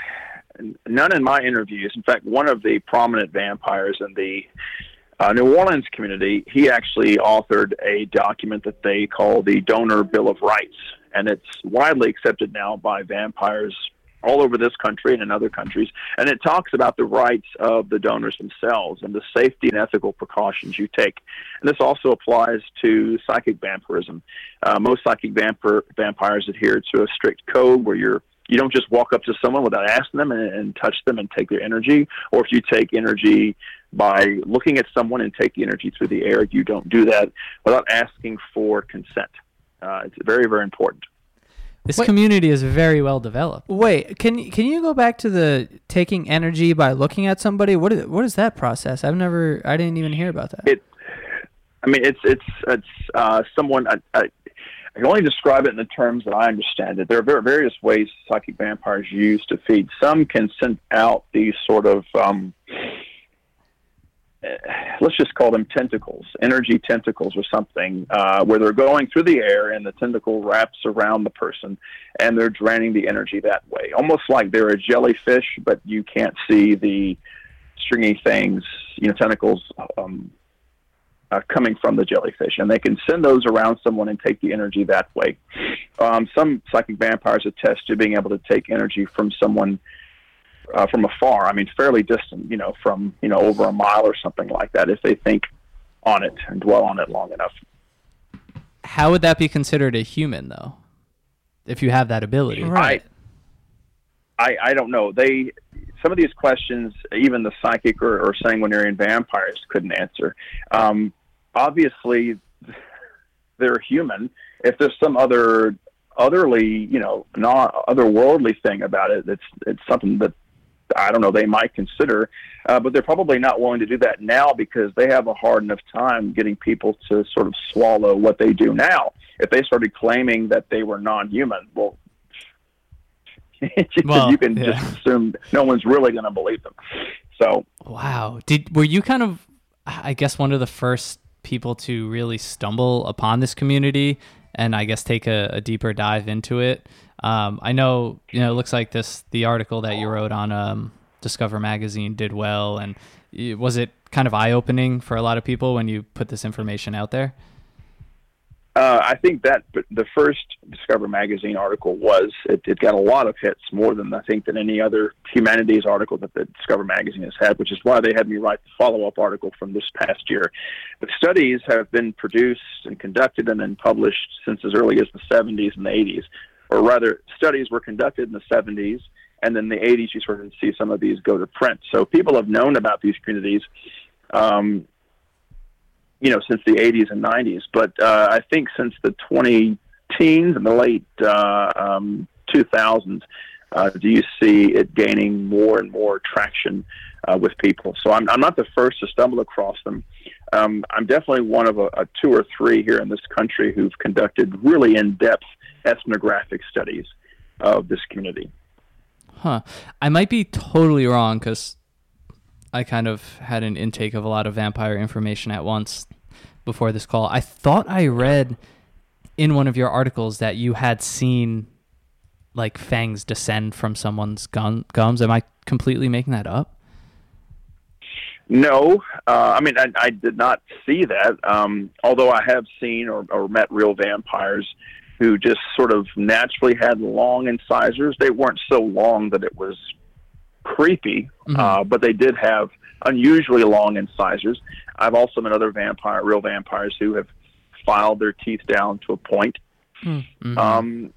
none in my interviews in fact one of the prominent vampires in the uh, New Orleans community, he actually authored a document that they call the Donor Bill of Rights, and it's widely accepted now by vampires all over this country and in other countries. And it talks about the rights of the donors themselves and the safety and ethical precautions you take. And this also applies to psychic vampirism. Uh, most psychic vampir- vampires adhere to a strict code where you're you don't just walk up to someone without asking them and, and touch them and take their energy. Or if you take energy by looking at someone and take the energy through the air, you don't do that without asking for consent. Uh, it's very, very important.
This Wait, community is very well developed.
Wait, can can you go back to the taking energy by looking at somebody? What is what is that process? I've never, I didn't even hear about that.
It, I mean, it's it's it's uh, someone. I, I, I can only describe it in the terms that I understand it. There are various ways psychic vampires use to feed. Some can send out these sort of um, let's just call them tentacles, energy tentacles or something, uh, where they're going through the air and the tentacle wraps around the person and they're draining the energy that way. Almost like they're a jellyfish, but you can't see the stringy things, you know, tentacles um, uh, coming from the jellyfish. And they can send those around someone and take the energy that way. Um, some psychic vampires attest to being able to take energy from someone uh, from afar. I mean, fairly distant, you know, from you know over a mile or something like that, if they think on it and dwell on it long enough.
How would that be considered a human, though? If you have that ability,
right?
I, I, don't know. They some of these questions, even the psychic or, or sanguinarian vampires couldn't answer. Um, obviously, they're human. If there's some other otherly, you know, not otherworldly thing about it, it's it's something that I don't know, they might consider, uh, but they're probably not willing to do that now because they have a hard enough time getting people to sort of swallow what they do now. If they started claiming that they were non-human, well, well you can yeah. just assume no one's really going to believe them. So,
wow, did were you kind of, I guess, one of the first people to really stumble upon this community and I guess take a, a deeper dive into it? Um, I know, you know, it looks like this the article that you wrote on um, Discover Magazine did well, and was it kind of eye opening for a lot of people when you put this information out there?
Uh, I think that the first Discover Magazine article was it, it, got a lot of hits, more than I think than any other humanities article that the Discover Magazine has had, which is why they had me write the follow-up article from this past year. The studies have been produced and conducted and then published since as early as the 70s and the 80s or rather, studies were conducted in the 70s, and then the 80s you sort of see some of these go to print. So people have known about these communities, um, you know, since the 80s and 90s. But uh, I think since the 20 teens and the late uh, um, 2000s, uh, do you see it gaining more and more traction uh, with people? So I'm, I'm not the first to stumble across them. Um, I'm definitely one of a, a, two or three here in this country who've conducted really in-depth ethnographic studies of this community.
Huh. I might be totally wrong because I kind of had an intake of a lot of vampire information at once before this call. I thought I read in one of your articles that you had seen like fangs descend from someone's gum- gums. Am I completely making that up?
No, uh, I mean I, I, did not see that. Um, although I have seen or, or met real vampires who just sort of naturally had long incisors. They weren't so long that it was creepy, mm-hmm. uh, but they did have unusually long incisors. I've also met other vampire, real vampires who have filed their teeth down to a point. Mm-hmm. Um,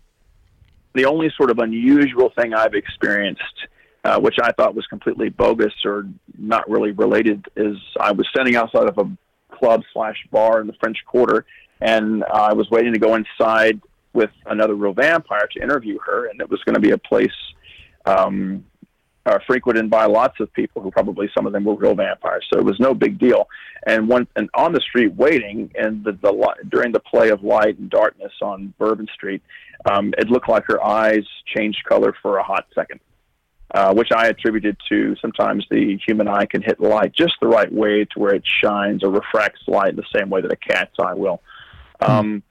the only sort of unusual thing I've experienced, uh, which I thought was completely bogus or not really related, is I was standing outside of a club slash bar in the French Quarter, and uh, I was waiting to go inside with another real vampire to interview her, and it was going to be a place um, uh, frequented by lots of people who probably some of them were real vampires. So it was no big deal. And one and on the street waiting, and the, the during the play of light and darkness on Bourbon Street, um, it looked like her eyes changed color for a hot second. Uh, which I attributed to sometimes the human eye can hit light just the right way to where it shines or refracts light in the same way that a cat's eye will. Hmm. Um,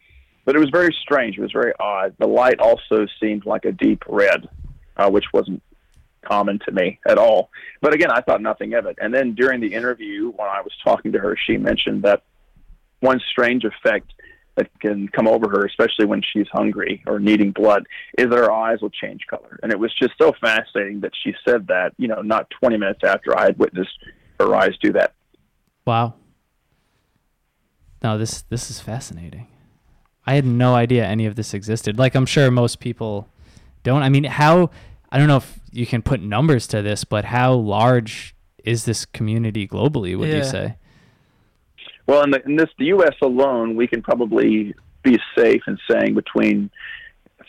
but it was very strange. It was very odd. The light also seemed like a deep red, uh, which wasn't common to me at all. But again, I thought nothing of it. And then during the interview, when I was talking to her, she mentioned that one strange effect that can come over her, especially when she's hungry or needing blood, is that her eyes will change color. And it was just so fascinating that she said that, you know, not 20 minutes after I had witnessed her eyes do that.
Wow. No, this this is fascinating. I had no idea any of this existed. Like I'm sure most people don't. I mean, how I don't know if you can put numbers to this, but how large is this community globally? Would yeah. you say?
Well, in, the, in this the U.S. alone, we can probably be safe in saying between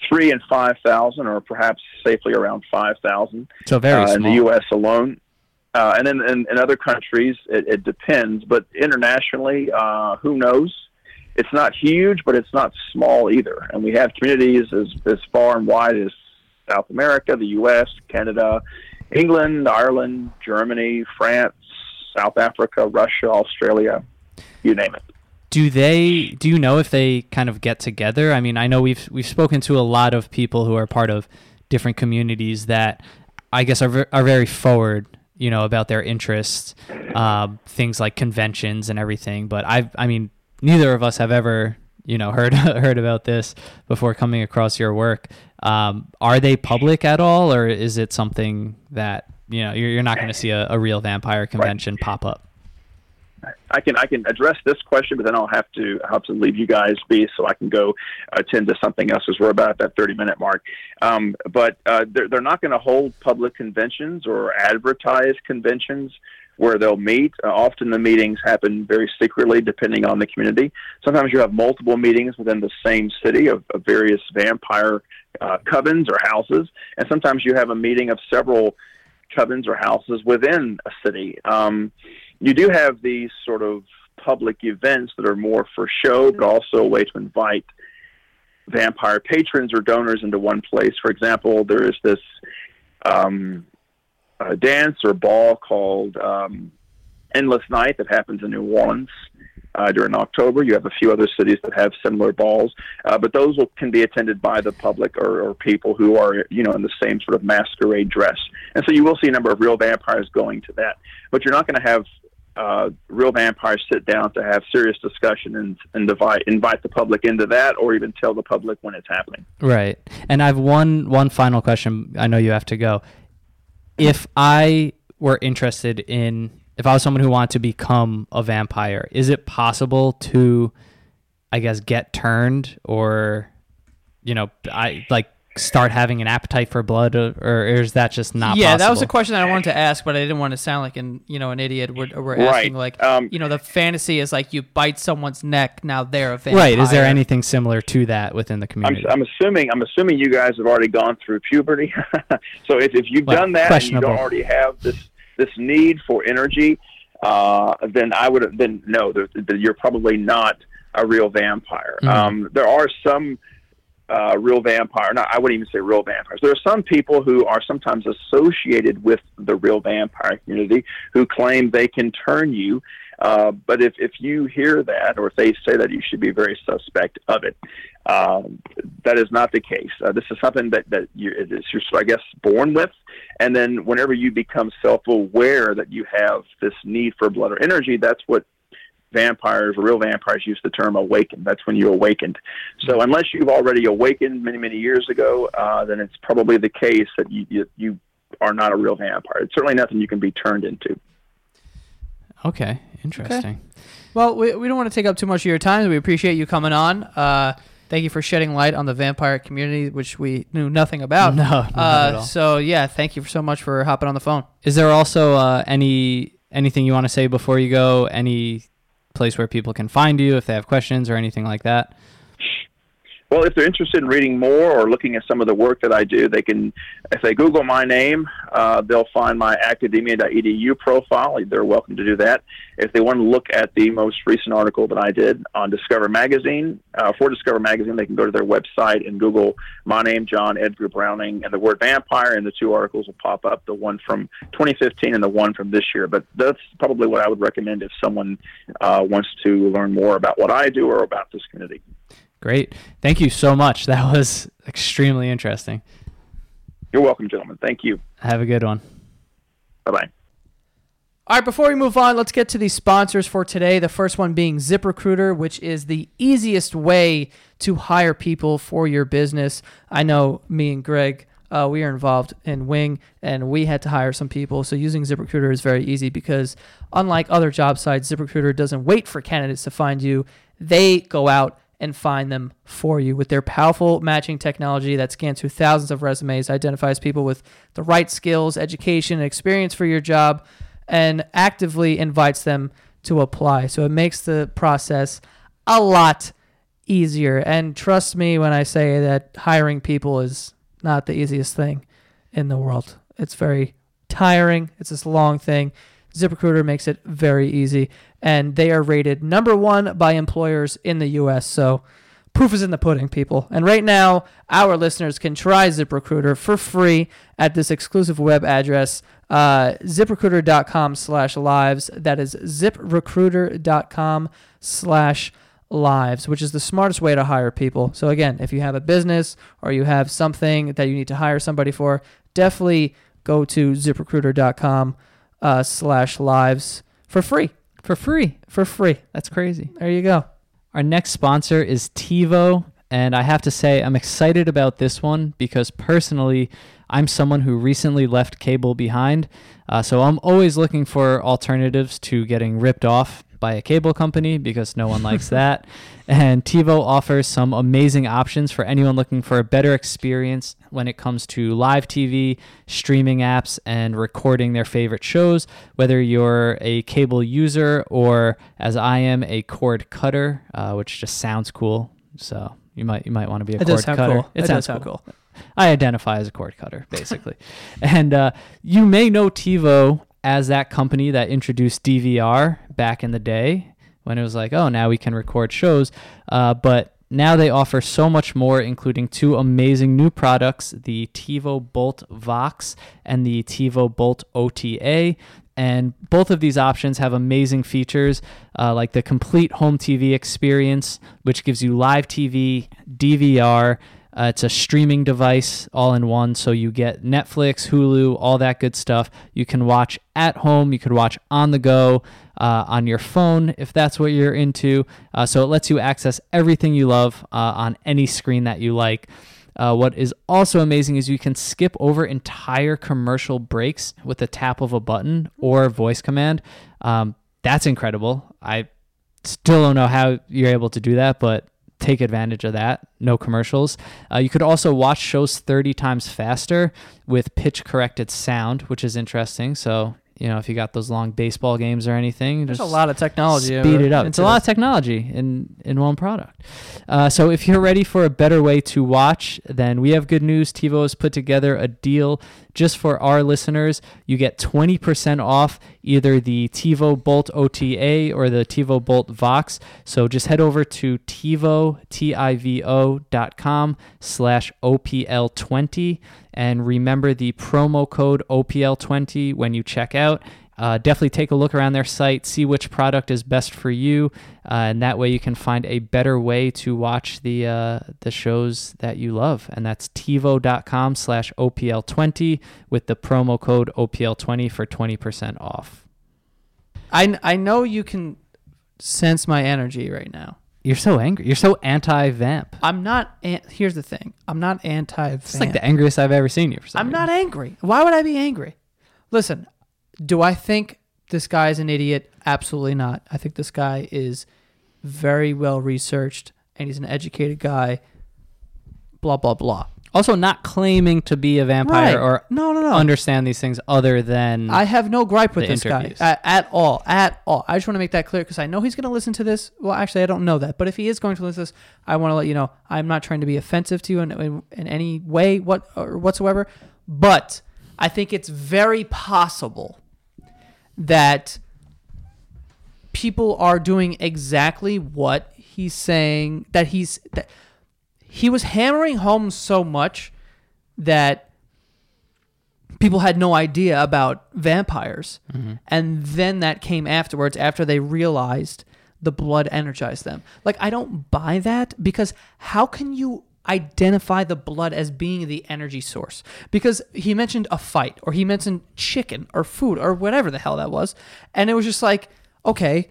three and five thousand, or perhaps safely around five thousand.
So very uh,
in the U.S. alone. Uh, and then in, in, other countries, it, it depends. But internationally, uh, who knows? It's not huge, but it's not small either. And we have communities as, as far and wide as South America, the U.S., Canada, England, Ireland, Germany, France, South Africa, Russia, Australia, you name it.
Do they? Do you know if they kind of get together? I mean, I know we've we've spoken to a lot of people who are part of different communities that I guess are are very forward, you know, about their interests, um, things like conventions and everything. But I've, I mean, neither of us have ever you know heard heard about this before coming across your work. Um, are they public at all, or is it something that you know you're, you're not going to see a, a, real vampire convention right. pop up?
I can I can address this question, but then I'll have to have to leave you guys be so I can go attend to something else as we're about at that 30 minute mark. Um, but uh, they're, they're not going to hold public conventions or advertise conventions where they'll meet. Uh, often the meetings happen very secretly, depending on the community. Sometimes you have multiple meetings within the same city of, of various vampire uh, covens or houses, and sometimes you have a meeting of several covens or houses within a city. Um, you do have these sort of public events that are more for show, but also a way to invite vampire patrons or donors into one place. For example, there is this um, a dance or ball called um, Endless Night that happens in New Orleans uh, during October. You have a few other cities that have similar balls, uh, but those will, can be attended by the public or, or people who are, you know, in the same sort of masquerade dress. And so you will see a number of real vampires going to that, but you're not going to have uh, real vampires sit down to have serious discussion and, and divide, invite the public into that or even tell the public when it's happening.
Right. And I have one one final question. I know you have to go if I were interested in, if I was someone who wanted to become a vampire, is it possible to, I guess, get turned or, you know, I like start having an appetite for blood, or, or is that just not?
Yeah,
possible?
that was a question that I wanted to ask, but I didn't want to sound like an you know an idiot. We're, we're asking right. like um, you know the fantasy is like you bite someone's neck, now they're a vampire.
Right? Is there anything similar to that within the community?
I'm, I'm assuming I'm assuming you guys have already gone through puberty, so if, if you've well, done that and you don't already have this this need for energy, uh, then I would have then no, that you're probably not a real vampire. Mm-hmm. Um, there are some uh, real vampire. Not, I wouldn't even say real vampires. There are some people who are sometimes associated with the real vampire community who claim they can turn you. Uh, but if, if you hear that, or if they say that, you should be very suspect of it. Um, that is not the case. Uh, this is something that that you, is, you're, I guess, born with, and then whenever you become self-aware that you have this need for blood or energy, that's what vampires, real vampires, use the term awakened. That's when you awakened. So unless you've already awakened many, many years ago, uh, then it's probably the case that you, you, you are not a real vampire. It's certainly nothing you can be turned into.
Okay, interesting. Okay.
Well, we, we don't want to take up too much of your time. We appreciate you coming on. Uh, thank you for shedding light on the vampire community, which we knew nothing about.
No,
uh, so yeah, thank you so much for hopping on the phone.
Is there also uh, any anything you want to say before you go? Any place where people can find you if they have questions or anything like that?
Well, if they're interested in reading more or looking at some of the work that I do, they can, if they Google my name, uh, they'll find my academia.edu profile. They're welcome to do that. If they want to look at the most recent article that I did on Discover Magazine, uh, for Discover Magazine, they can go to their website and Google my name, John Edgar Browning, and the word vampire, and the two articles will pop up the one from 2015 and the one from this year. But that's probably what I would recommend if someone uh, wants to learn more about what I do or about this community.
Great. Thank you so much. That was extremely interesting.
You're welcome, gentlemen. Thank you.
Have a good one.
Bye bye.
All right, before we move on, let's get to the sponsors for today. The first one being ZipRecruiter, which is the easiest way to hire people for your business. I know me and Greg, uh, we are involved in Wing, and we had to hire some people. So using ZipRecruiter is very easy because, unlike other job sites, ZipRecruiter doesn't wait for candidates to find you. They go out and find them for you with their powerful matching technology that scans through thousands of resumes, identifies people with the right skills, education, and experience for your job, and actively invites them to apply. So it makes the process a lot easier. And trust me when I say that hiring people is not the easiest thing in the world. It's very tiring, it's this long thing. ZipRecruiter makes it very easy, and they are rated number one by employers in the U.S. So, proof is in the pudding, people. And right now, our listeners can try ZipRecruiter for free at this exclusive web address, uh, ZipRecruiter.com/lives. That is ziprecruiter.com slash lives, which is the smartest way to hire people. So again, if you have a business or you have something that you need to hire somebody for, definitely go to ZipRecruiter.com uh, slash lives for free.
For free.
For free.
That's crazy.
There you go.
Our next sponsor is TiVo. And I have to say, I'm excited about this one because personally, I'm someone who recently left cable behind. Uh, so I'm always looking for alternatives to getting ripped off by a cable company because no one likes that. And TiVo offers some amazing options for anyone looking for a better experience when it comes to live TV, streaming apps, and recording their favorite shows. Whether you're a cable user or, as I am, a cord cutter, uh, which just sounds cool. So you might you might want to be a
It
cord
does sound
cutter.
cool. It does sound cool.
I identify as a cord cutter, basically. and uh, you may know TiVo as that company that introduced DVR back in the day when it was like, oh, now we can record shows. Uh, but now they offer so much more, including two amazing new products the TiVo Bolt Vox and the TiVo Bolt OTA. And both of these options have amazing features uh, like the complete home TV experience, which gives you live TV, DVR. Uh, it's a streaming device all in one. So you get Netflix, Hulu, all that good stuff. You can watch at home, you could watch on the go, uh, on your phone if that's what you're into. Uh, so it lets you access everything you love uh, on any screen that you like. Uh, what is also amazing is you can skip over entire commercial breaks with the tap of a button or voice command. Um, that's incredible. I still don't know how you're able to do that, but take advantage of that. No commercials. Uh, you could also watch shows 30 times faster with pitch corrected sound, which is interesting. So, you know, if you got those long baseball games or anything,
There's
just
a lot of technology.
speed it up. It's a lot of technology in in one product. Uh, so if you're ready for a better way to watch, then we have good news. TiVo has put together a deal just for our listeners. You get 20% off either the TiVo Bolt OTA or the TiVo Bolt Vox. So just head over to TiVo T-I-V-O dot com slash OPL20 and remember the promo code OPL20 when you check out. Uh, definitely take a look around their site, see which product is best for you, uh, and that way you can find a better way to watch the uh, the shows that you love. And that's TiVo.com slash OPL20 with the promo code OPL20 for 20% off.
I, I know you can sense my energy right now.
You're so angry. You're so anti-vamp.
I'm not. An- here's the thing. I'm not anti.
It's like the angriest I've ever seen you. For some
I'm
reason.
not angry. Why would I be angry? Listen, do I think this guy is an idiot? Absolutely not. I think this guy is very well researched and he's an educated guy. Blah blah blah.
Also, not claiming to be a vampire
Right.
or
no, no, no.
understand these things other than
I have no gripe with this
interviews.
guy at, at all, at all. I just want to make that clear because I know he's going to listen to this. Well, actually, I don't know that, but if he is going to listen to this, I want to let you know I'm not trying to be offensive to you in, in, in any way, what or whatsoever. But I think it's very possible that people are doing exactly what he's saying that he's that he was hammering home so much that people had no idea about vampires. Mm-hmm. And then that came afterwards after they realized the blood energized them. Like i don't buy that because how can you identify the blood as being the energy source. Because he mentioned a fight or he mentioned chicken or food or whatever the hell that was. And it was just like okay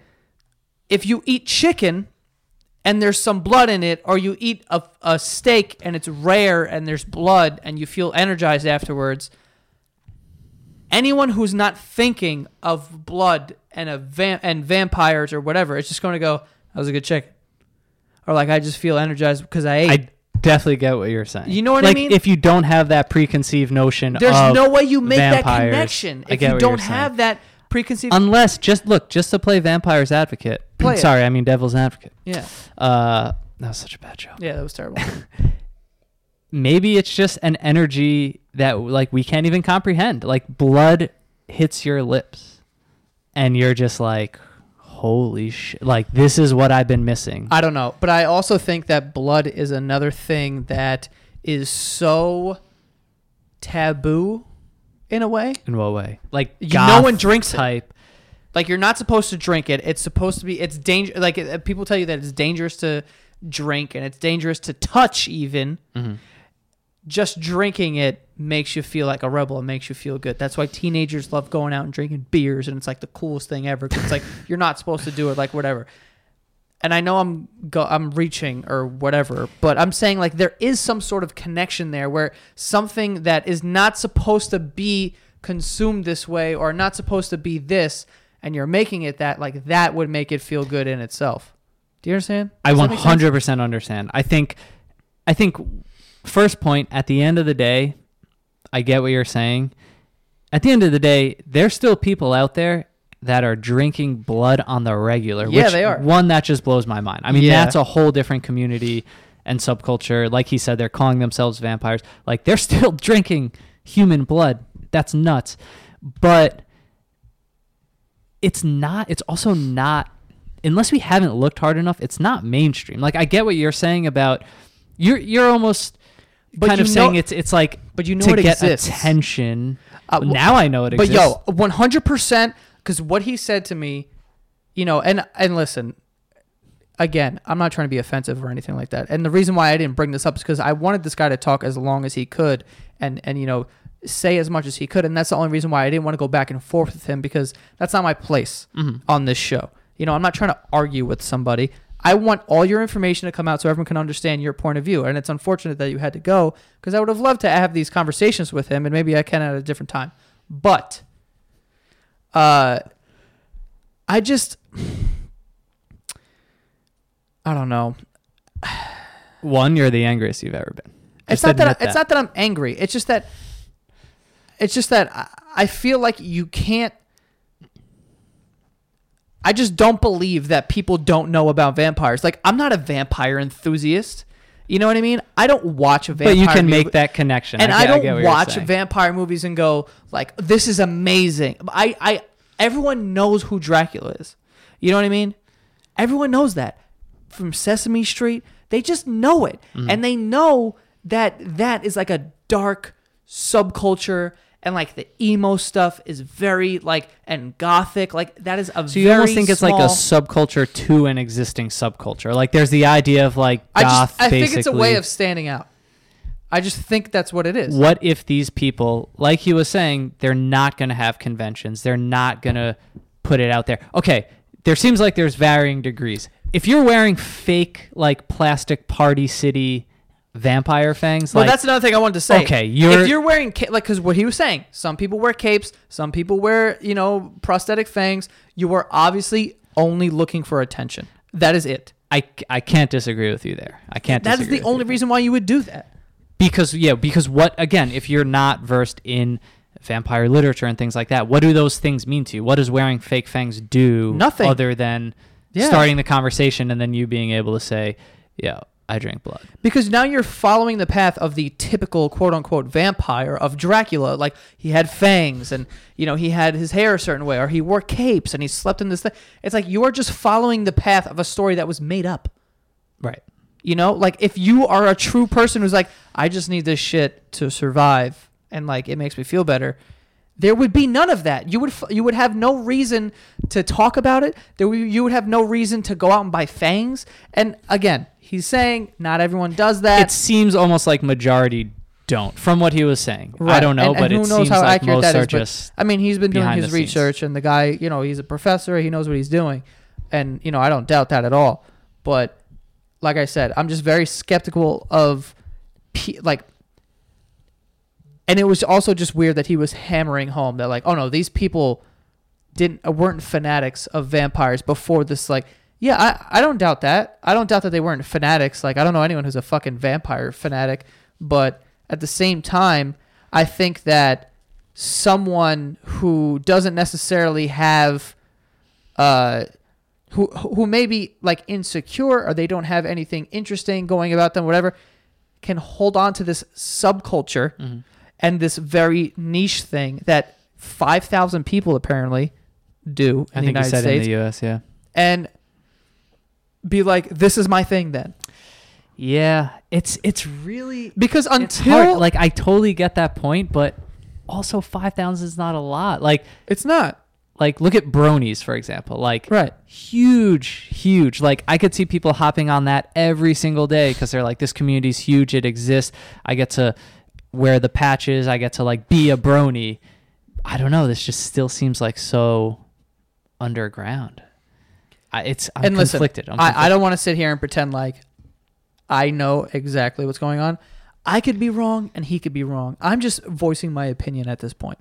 if you eat chicken and there's some blood in it, or you eat a, a steak and it's rare and there's blood and you feel energized afterwards, anyone who's not thinking of blood and a va- and vampires or whatever, it's just going to go, "That was a good chicken," or like, "I just feel energized because I ate."
I definitely get what you're saying.
You know what I
like,
mean?
If you don't have that preconceived notion,
There's no way you make that
vampires,
connection
I
if you don't
saying.
have that preconceived.
Unless, just look, just to play Vampire's Advocate.
Play.
Sorry, I mean Devil's Advocate.
yeah,
Uh, that was such a bad joke.
yeah, that was terrible.
Maybe it's just an energy that like we can't even comprehend. Like blood hits your lips, and you're just like, "Holy shit!" Like this is what I've been missing.
I don't know, but I also think that blood is another thing that is so taboo in a way.
In what way? Like
You- no one drinks it. Like you're not supposed to drink it. It's supposed to be. It's danger. Like uh, people tell you that it's dangerous to drink and it's dangerous to touch. Even
Mm-hmm.
Just drinking it makes you feel like a rebel. It makes you feel good. That's why teenagers love going out and drinking beers, and it's like the coolest thing ever. 'cause it's like you're not supposed to do it. Like whatever. And I know I'm go I'm reaching or whatever, but I'm saying like there is some sort of connection there where something that is not supposed to be consumed this way or not supposed to be this and you're making it that like that would make it feel good in itself. Do you understand?
I
Does sense?
100% understand. I think I think first point at the end of the day, I get what you're saying. At the end of the day, there's still people out there that are drinking blood on the regular.
Yeah,
which
they are.
One that just blows my mind. I mean,
Yeah.
that's a whole different community and subculture. Like he said, they're calling themselves vampires. Like they're still drinking human blood. That's nuts. But it's not it's also not unless we haven't looked hard enough it's not mainstream like i get what you're saying about you're you're almost
But
kind of saying it's it's like
but you know
to
it
get
exists.
attention
Uh, wh-
now i know it
But
exists But
yo, one hundred percent, because what he said to me, you know, and and listen, again, I'm not trying to be offensive or anything like that. And the reason why I didn't bring this up is because I wanted this guy to talk as long as he could, and and you know, say as much as he could. And that's the only reason why I didn't want to go back and forth with him because that's not my place on this show. You know, I'm not trying to argue with somebody. I want all your information to come out so everyone can understand your point of view. And it's unfortunate that you had to go because I would have loved to have these conversations with him, and maybe I can at a different time. But uh, I just, I don't know.
one you're the angriest you've ever been
It's not that,
admit
it's not that I'm angry. It's just that it's just that I feel like you can't I just don't believe that people don't know about vampires. Like I'm not a vampire enthusiast. You know what I mean? I don't watch a vampire
but you can
movie-
make that connection
and
I,
I,
get- I
don't
you're
watch vampire movies and go like, "This is amazing." I, I, everyone knows who Dracula is. You know what I mean? Everyone knows that from Sesame Street. They just know it,
Mm-hmm.
and they know that that is like a dark subculture, and like the emo stuff is very like and gothic. Like that is a
so you
very
almost think it's like a subculture to an existing subculture like there's the idea of like
I
goth
just I think it's a way of standing out. I just think that's what it is.
what if these people, like he was saying, they're not going to have conventions. They're not going to put it out there. Okay, there seems like there's varying degrees. If you're wearing fake, like plastic Party City vampire fangs,
Well,
like
that's another thing I wanted to say.
Okay, you're-
if you're wearing ca- like because what he was saying, some people wear capes, some people wear you know prosthetic fangs. You are obviously only looking for attention. That is it.
I, I can't disagree with you there. I can't. Disagree.
That is the only reason why you would do that.
because yeah, because what again? If you're not versed in vampire literature and things like that, what do those things mean to you? What does wearing fake fangs do?
Nothing.
other than
Yeah.
starting the conversation and then you being able to say, "Yeah, I drink blood."
Because now you're following the path of the typical quote unquote vampire of Dracula. Like he had fangs and, you know, he had his hair a certain way or he wore capes and he slept in this thing. It's like you are just following the path of a story that was made up.
Right.
You know, like if you are a true person who's like, I just need this shit to survive and like it makes me feel better, there would be none of that. You would f- you would have no reason to talk about it. There would, you would have no reason to go out and buy fangs. And again, he's saying not everyone does that.
It seems almost like majority don't, from what he was saying. I don't know,
And-
but
and who
it
knows
seems
how
like
accurate
most
that
are
is, but-
just
I mean, he's been doing his
the scenes.
research, and the guy, you know, he's a professor. He knows what he's doing, and you know, I don't doubt that at all. But like I said, I'm just very skeptical of, like, and it was also just weird that he was hammering home that like, oh no, these people didn't weren't fanatics of vampires before this. Like, yeah, I I don't doubt that. I don't doubt that they weren't fanatics. Like, I don't know anyone who's a fucking vampire fanatic, but at the same time, I think that someone who doesn't necessarily have uh who who may be like insecure or they don't have anything interesting going about them whatever can hold on to this subculture
Mm-hmm.
and this very niche thing that 5000 people apparently do in
I
the United
said
States
in the US, yeah.
and be like this is my thing then.
Yeah, it's it's really
because until
like I totally get that point, but also 5000 is not a lot. Like
it's not.
like look at bronies for example. Like
right.
huge huge. Like i could see people hopping on that every single day because they're like this community's huge. It exists. I get to wear the patches. I get to like be a brony. I don't know. This just still seems like so underground I, it's i'm
and listen,
conflicted I'm
I, I don't want to sit here and pretend like I know exactly what's going on. I could be wrong and he could be wrong. I'm just voicing my opinion at this point.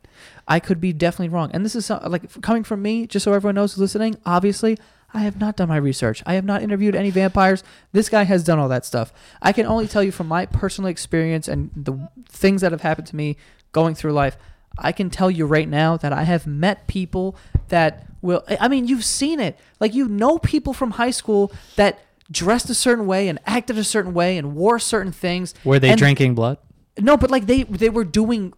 I could be definitely wrong. And this is so- like coming from me, just so everyone knows who's listening. Obviously, I have not done my research. I have not interviewed any vampires. This guy has done all that stuff. I can only tell you from my personal experience and the things that have happened to me going through life. I can tell you right now that I have met people that will. I mean, you've seen it. Like you know people from high school that dressed a certain way and acted a certain way and wore certain things.
were they
and-
drinking blood
No, but like they they were doing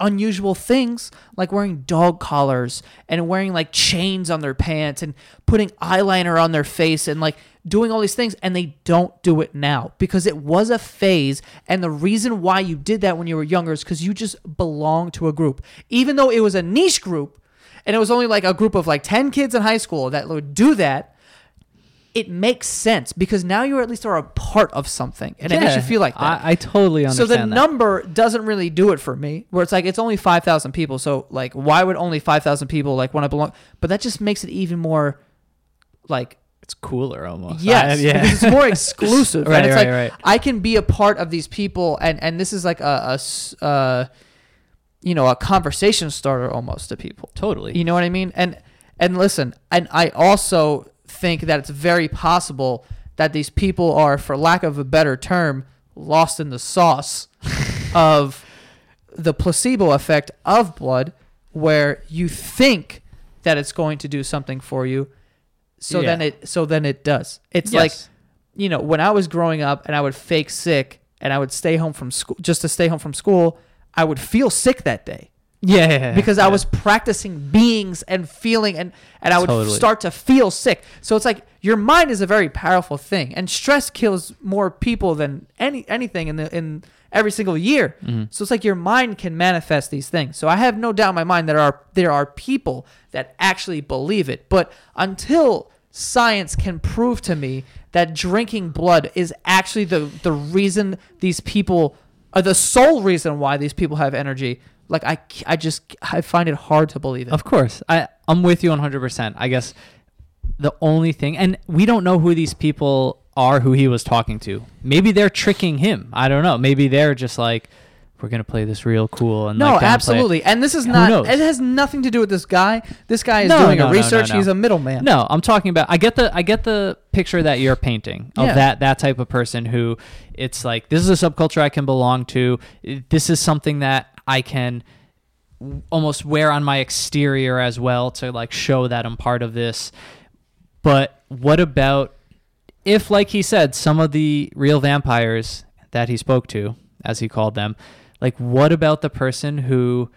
unusual things like wearing dog collars and wearing like chains on their pants and putting eyeliner on their face and like doing all these things and they don't do it now because it was a phase and the reason why you did that when you were younger is because you just belonged to a group. Even though it was a niche group and it was only like a group of like 10 kids in high school that would do that it makes sense because now you at least are a part of something and it makes you feel like that
I, I totally understand.
so the
that.
number doesn't really do it for me. Where it's like it's only five thousand people. So like, why would only five thousand people like want to belong? But that just makes it even more like
it's cooler almost
yes,
I- yeah
because it's more exclusive.
Right,
and it's
right,
like
right.
I can be a part of these people, and and this is like a uh, you know, a conversation starter almost to people.
totally
You know what I mean? And and listen, and I also think that it's very possible that these people are, for lack of a better term, lost in the sauce of the placebo effect of blood, where you think that it's going to do something for you, so then it so then it does. It's
Yes.
like you know, when I was growing up and I would fake sick and I would stay home from school just to stay home from school, I would feel sick that day
yeah, yeah, yeah,
because I was practicing beings and feeling and and I would
Totally.
start to feel sick. So it's like your mind is a very powerful thing and stress kills more people than any anything in the in every single year.
Mm-hmm.
So it's like your mind can manifest these things. So I have no doubt in my mind that there are there are people that actually believe it. But until science can prove to me that drinking blood is actually the the reason these people are the sole reason why these people have energy like I, I just I find it hard to believe it.
Of course, I I'm with you 100. percent I guess the only thing, and we don't know who these people are who he was talking to. Maybe they're tricking him. I don't know. Maybe they're just like, we're gonna play this real cool and
no,
like,
absolutely. And this is not. It has nothing to do with this guy. This guy is
No,
doing
no,
a research.
no.
He's a middleman.
No, I'm talking about. I get the I get the picture that you're painting of
Yeah.
that that type of person who it's like this is a subculture I can belong to. This is something that I can almost wear on my exterior as well to like show that I'm part of this. But what about if, like he said, some of the real vampires that he spoke to, as he called them, like what about the person who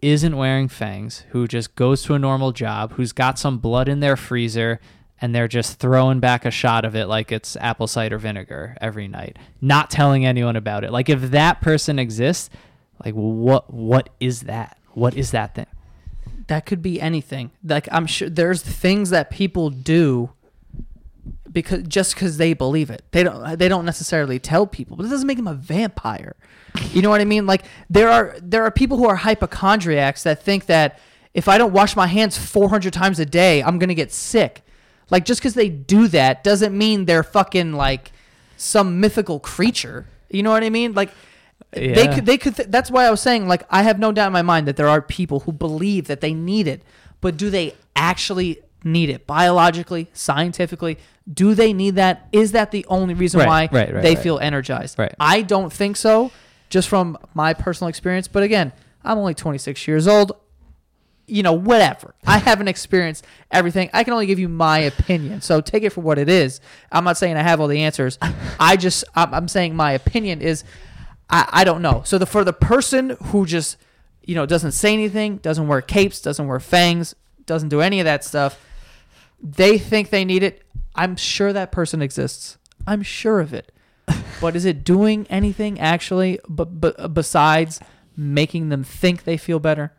isn't wearing fangs, who just goes to a normal job, who's got some blood in their freezer, and they're just throwing back a shot of it like it's apple cider vinegar every night, not telling anyone about it. Like if that person exists, like what what is that? What is that thing?
That could be anything. Like I'm sure there's things that people do because just because they believe it. They don't they don't necessarily tell people, but it doesn't make them a vampire. You know what I mean? Like there are there are people who are hypochondriacs that think that if I don't wash my hands 400 times a day, I'm gonna get sick. Like just because they do that doesn't mean they're fucking like some mythical creature. You know what I mean? Like they could they could th- that's why I was saying like I have no doubt in my mind that there are people who believe that they need it, but do they actually need it biologically, scientifically? Do they need that? Is that the only reason
Right,
why
right, right,
they feel energized?
Right.
I don't think so, just from my personal experience. But again, I'm only 26 years old. You know, whatever. I haven't experienced everything. I can only give you my opinion. So take it for what it is. I'm not saying I have all the answers. I just, I'm, I'm saying my opinion is, I, I don't know. So the for the person who just, you know, doesn't say anything, doesn't wear capes, doesn't wear fangs, doesn't do any of that stuff, they think they need it. I'm sure that person exists. I'm sure of it. but is it doing anything actually but, but besides making them think they feel better?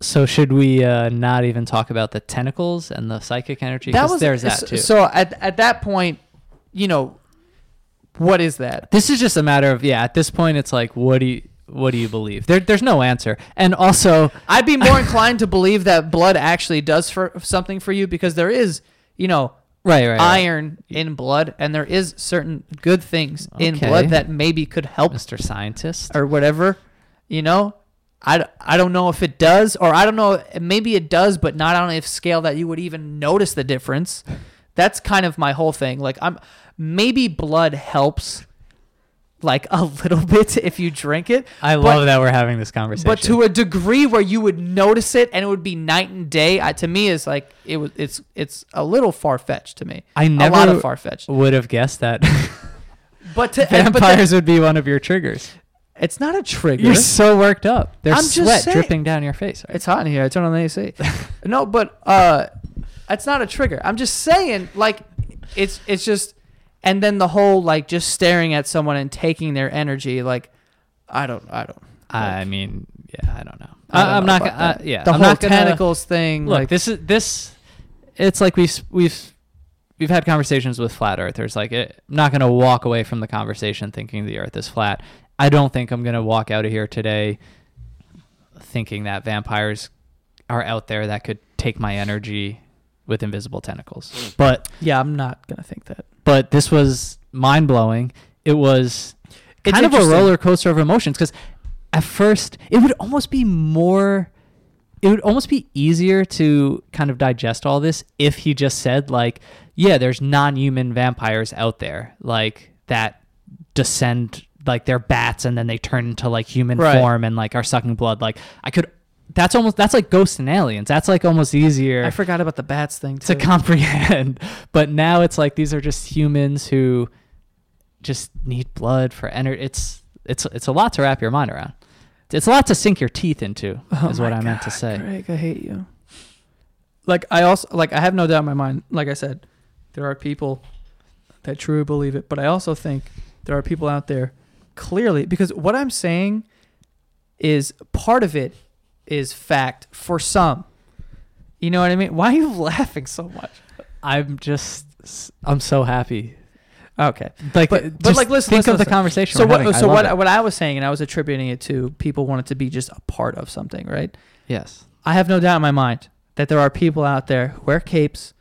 So should we uh, not even talk about the tentacles and the psychic energy? 'Cause there's that too.
So at at that point, you know, what is that?
this is just a matter of yeah. At this point, it's like what do you what do you believe? There, there's no answer. And also,
I'd be more inclined to believe that blood actually does for something for you because there is, you know,
right, right, right.
iron in blood and there is certain good things in blood that maybe could help
Mr. Scientist.
or whatever, you know? I, I don't know if it does or I don't know maybe it does but not on a scale that you would even notice the difference. That's kind of my whole thing. Like I'm maybe blood helps like a little bit if you drink it.
I
but-
love that we're having this conversation.
but to a degree where you would notice it and it would be night and day I, to me is like it was it's it's a little far-fetched to me
I
a
never
lot of far-fetched
would have guessed that
but to and- but
vampires would be one of your triggers.
it's not a trigger
You're so worked up. There's
I'm just
sweat
saying-
dripping down your face.
it's hot in here I turn on the AC no but uh it's not a trigger I'm just saying like it's it's just and then the whole like just staring at someone and taking their energy like I don't I don't
I mean, yeah, I don't know.
I
am not. Gonna, uh, yeah,
the
I'm
whole
not gonna,
tentacles thing
Look,
like
this is this. It's like we've we've we've had conversations with flat earthers. Like, it, I'm not gonna walk away from the conversation thinking the Earth is flat. I don't think I'm gonna walk out of here today thinking that vampires are out there that could take my energy with invisible tentacles. But
yeah I'm not gonna think that
but this was mind blowing. It was
It's
kind of a roller coaster of emotions because at first it would almost be more. It would almost be easier to kind of digest all this if he just said like, "Yeah, there's non-human vampires out there like that descend like they're bats and then they turn into like human
Right.
form and like are sucking blood." Like I could. That's almost that's like ghosts and aliens. That's like almost easier
I forgot about the bats thing
to comprehend. But now it's like these are just humans who just need blood for energy. It's it's it's a lot to wrap your mind around. It's a lot to sink your teeth into,
Oh
is what I meant to say.
Greg, I hate you. Like I also like I have no doubt in my mind. Like I said, there are people that truly believe it, but I also think there are people out there clearly because what I'm saying is part of it is fact for some. You know what I mean? Why are you laughing so much?
I'm just I'm so happy.
Okay.
Like,
But-
but,
like, listen,
think
listen,
of the
listen.
conversation.
So what
having.
So what
it.
what I was saying and I was attributing it to people wanted to be just a part of something, right?
Yes.
I have no doubt in my mind that there are people out there who wear capes,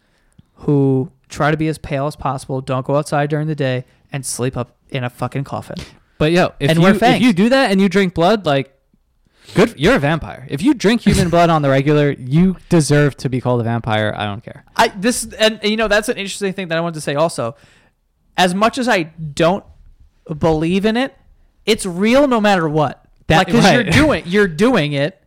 who try to be as pale as possible, don't go outside during the day, and sleep up in a fucking coffin.
But yo, if
And
you if you do that and you drink blood, like Good. You're a vampire. If you drink human blood on the regular, you deserve to be called a vampire. I don't care.
I this and you know that's an interesting thing that I wanted to say also. As much as I don't believe in it, it's real no matter what.
That-
like because you're doing you're doing it.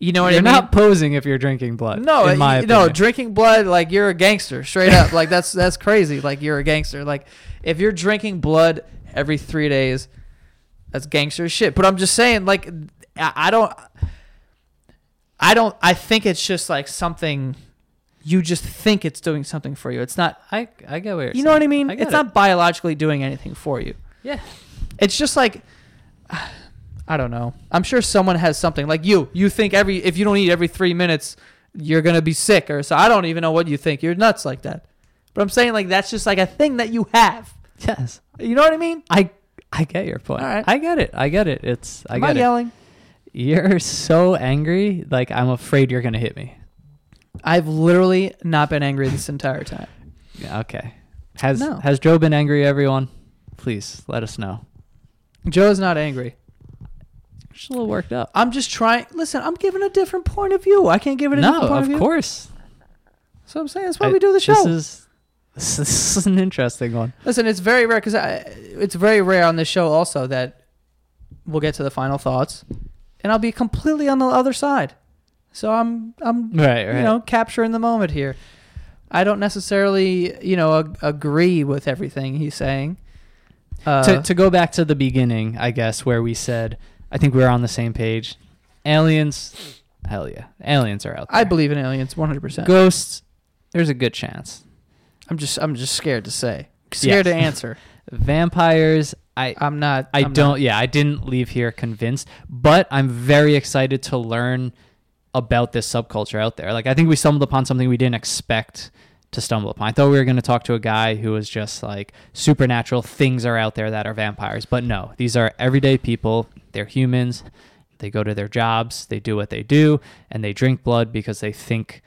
You know what
you're
I mean?
not posing if you're drinking blood.
no,
in uh,
my no,
opinion.
drinking blood like you're a gangster, straight up. like that's that's crazy. Like you're a gangster. Like if you're drinking blood every three days, that's gangster shit. But I'm just saying, like I, I don't, I don't, I think it's just like something. You just think it's doing something for you. It's not.
I I get what you're
You know what I mean?
I
it's
it.
not biologically doing anything for you.
Yeah.
It's just like I don't know. I'm sure someone has something like you. You think every if you don't eat every three minutes, you're gonna be sick or so. I don't even know what you think. You're nuts like that. But I'm saying like that's just like a thing that you have.
Yes.
You know what I mean?
I I get your point.
All right.
I get it. I get it. It's I
Am
get
I
it.
Yelling?
You're so angry. Like I'm afraid you're gonna hit me.
I've literally not been angry this entire time.
Yeah. Okay. Has
No.
Has Joe been angry? Everyone, please let us know.
Joe's not angry.
Just a little worked up.
I'm just trying. Listen, I'm giving a different point of view. I can't give it a
No,
different point
of
of view.
course.
So I'm saying that's why
I-
we do the show.
This is this, this is an interesting one.
Listen, it's very rare because it's very rare on this show also that we'll get to the final thoughts, and I'll be completely on the other side. So I'm I'm
Right. Right.
you know capturing the moment here. I don't necessarily you know ag- agree with everything he's saying. Uh,
to to go back to the beginning, I guess where we said I think we were on the same page. Aliens, hell yeah, aliens are out there.
I believe in aliens 100. percent
ghosts. There's a good chance.
I'm just I'm just scared to say, scared
Yes.
to answer.
Vampires. I
I'm not.
I
I'm
don't.
not-
Yeah, I didn't leave here convinced, but I'm very excited to learn about this subculture out there. Like, I think we stumbled upon something we didn't expect to stumble upon. I thought we were going to talk to a guy who was just like supernatural things are out there that are vampires, but no, these are everyday people. They're humans. They go to their jobs. They do what they do, and they drink blood because they think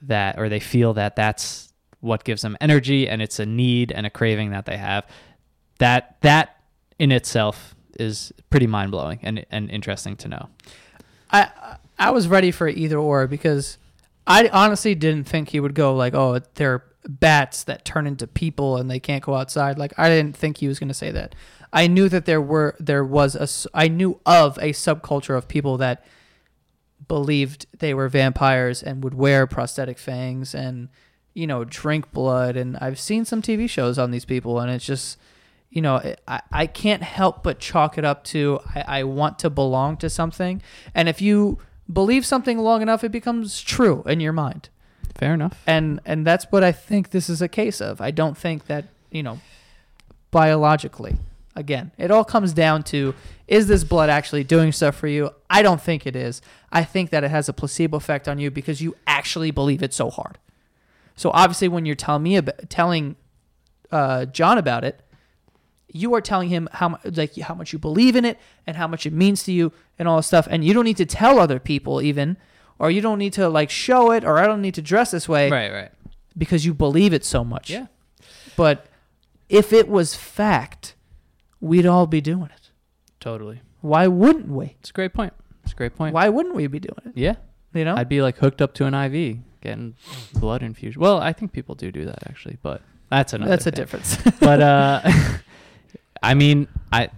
that or they feel that that's what gives them energy and it's a need and a craving that they have that that in itself is pretty mind-blowing and, and interesting to know
I I was ready for either or because I honestly didn't think he would go like, oh, they're bats that turn into people and they can't go outside. Like I didn't think he was going to say that. I knew that there were there was a I knew of a subculture of people that believed they were vampires and would wear prosthetic fangs and you know drink blood and I've seen some TV shows on these people and it's just you know I, I can't help but chalk it up to I, I want to belong to something. And if you believe something long enough it becomes true in your mind.
Fair enough.
And and that's what I think this is a case of. I don't think that you know biologically again it all comes down to is this blood actually doing stuff for you? I don't think it is. I think that it has a placebo effect on you because you actually believe it so hard. So obviously when you're telling me about telling uh, John about it you are telling him how like how much you believe in it and how much it means to you and all this stuff and you don't need to tell other people even or you don't need to like show it or I don't need to dress this way
right right
because you believe it so much.
yeah
But if it was fact, we'd all be doing it.
totally
Why wouldn't we?
it's a great point it's a great point
Why wouldn't we be doing it?
yeah
You know?
i'd be like hooked up to an iv getting blood infusion well i think people do do that actually but that's another
That's a difference.
but uh i mean i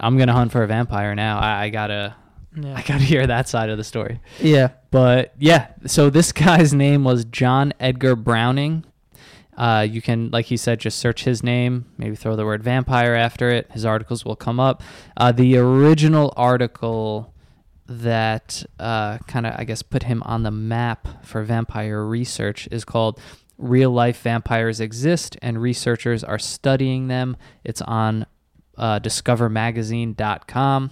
i'm gonna hunt for a vampire now i, I gotta
yeah.
i gotta hear that side of the story
yeah.
But yeah, so this guy's name was John Edgar Browning. Uh, you can, like he said, just search his name, maybe throw the word vampire after it. His articles will come up. Uh, the original article that uh, kind of, I guess, put him on the map for vampire research is called Real Life Vampires Exist and Researchers Are Studying Them. It's on uh, discovermagazine.com.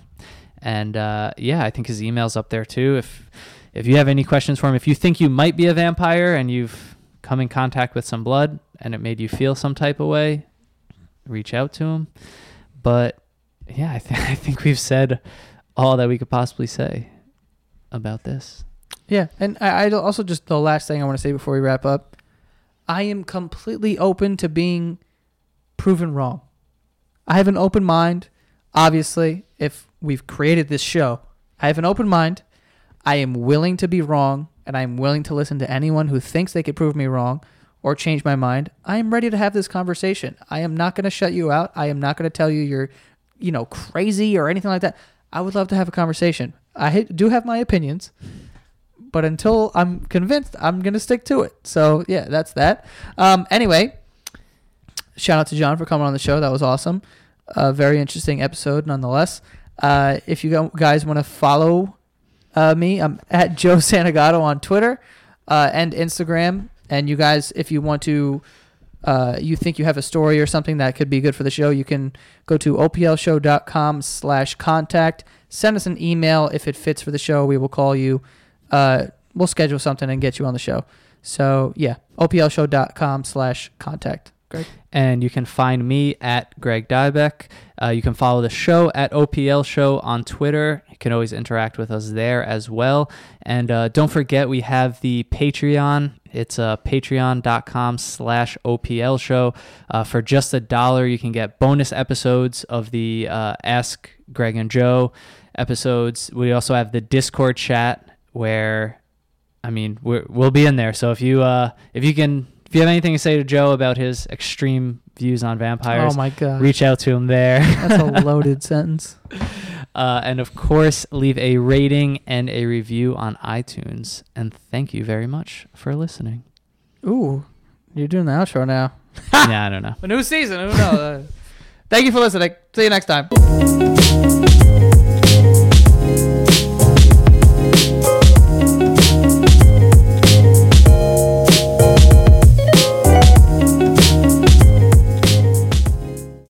And uh, yeah, I think his email's up there too. If if you have any questions for him, if you think you might be a vampire and you've come in contact with some blood and it made you feel some type of way, reach out to him. But yeah, I, th- I think we've said all that we could possibly say about this.
Yeah. And I, I also just the last thing I want to say before we wrap up I am completely open to being proven wrong. I have an open mind. Obviously, if we've created this show, I have an open mind. I am willing to be wrong, and I am willing to listen to anyone who thinks they could prove me wrong or change my mind. I am ready to have this conversation. I am not going to shut you out. I am not going to tell you you're, you know, crazy or anything like that. I would love to have a conversation. I do have my opinions, but until I'm convinced, I'm going to stick to it. So, yeah, that's that. Um, anyway, shout out to John for coming on the show. That was awesome. A very interesting episode, nonetheless. Uh, if you guys want to follow uh, me, I'm at Joe Santagato on Twitter uh, and Instagram. And you guys, if you want to, uh, you think you have a story or something that could be good for the show, you can go to oplshow.com slash contact. Send us an email if it fits for the show. We will call you. Uh, we'll schedule something and get you on the show. So yeah, oplshow.com slash contact. Greg.
And you can find me at Greg Dybec. Uh, you can follow the show at OPL Show on Twitter. You can always interact with us there as well. And uh, don't forget, we have the Patreon. It's uh, patreon.com slash OPL Show. Uh, for just a dollar, you can get bonus episodes of the uh, Ask Greg and Joe episodes. We also have the Discord chat where, I mean, we're, we'll be in there. So if you uh, if you can if you have anything to say to Joe about his extreme views on vampires,
Oh my god,
reach out to him there.
that's a loaded sentence.
Uh, and of course, leave a rating and a review on iTunes. And thank you very much for listening.
Ooh, you're doing the outro now.
yeah, I don't know.
A new season. Who knows? Thank you for listening. See you next time.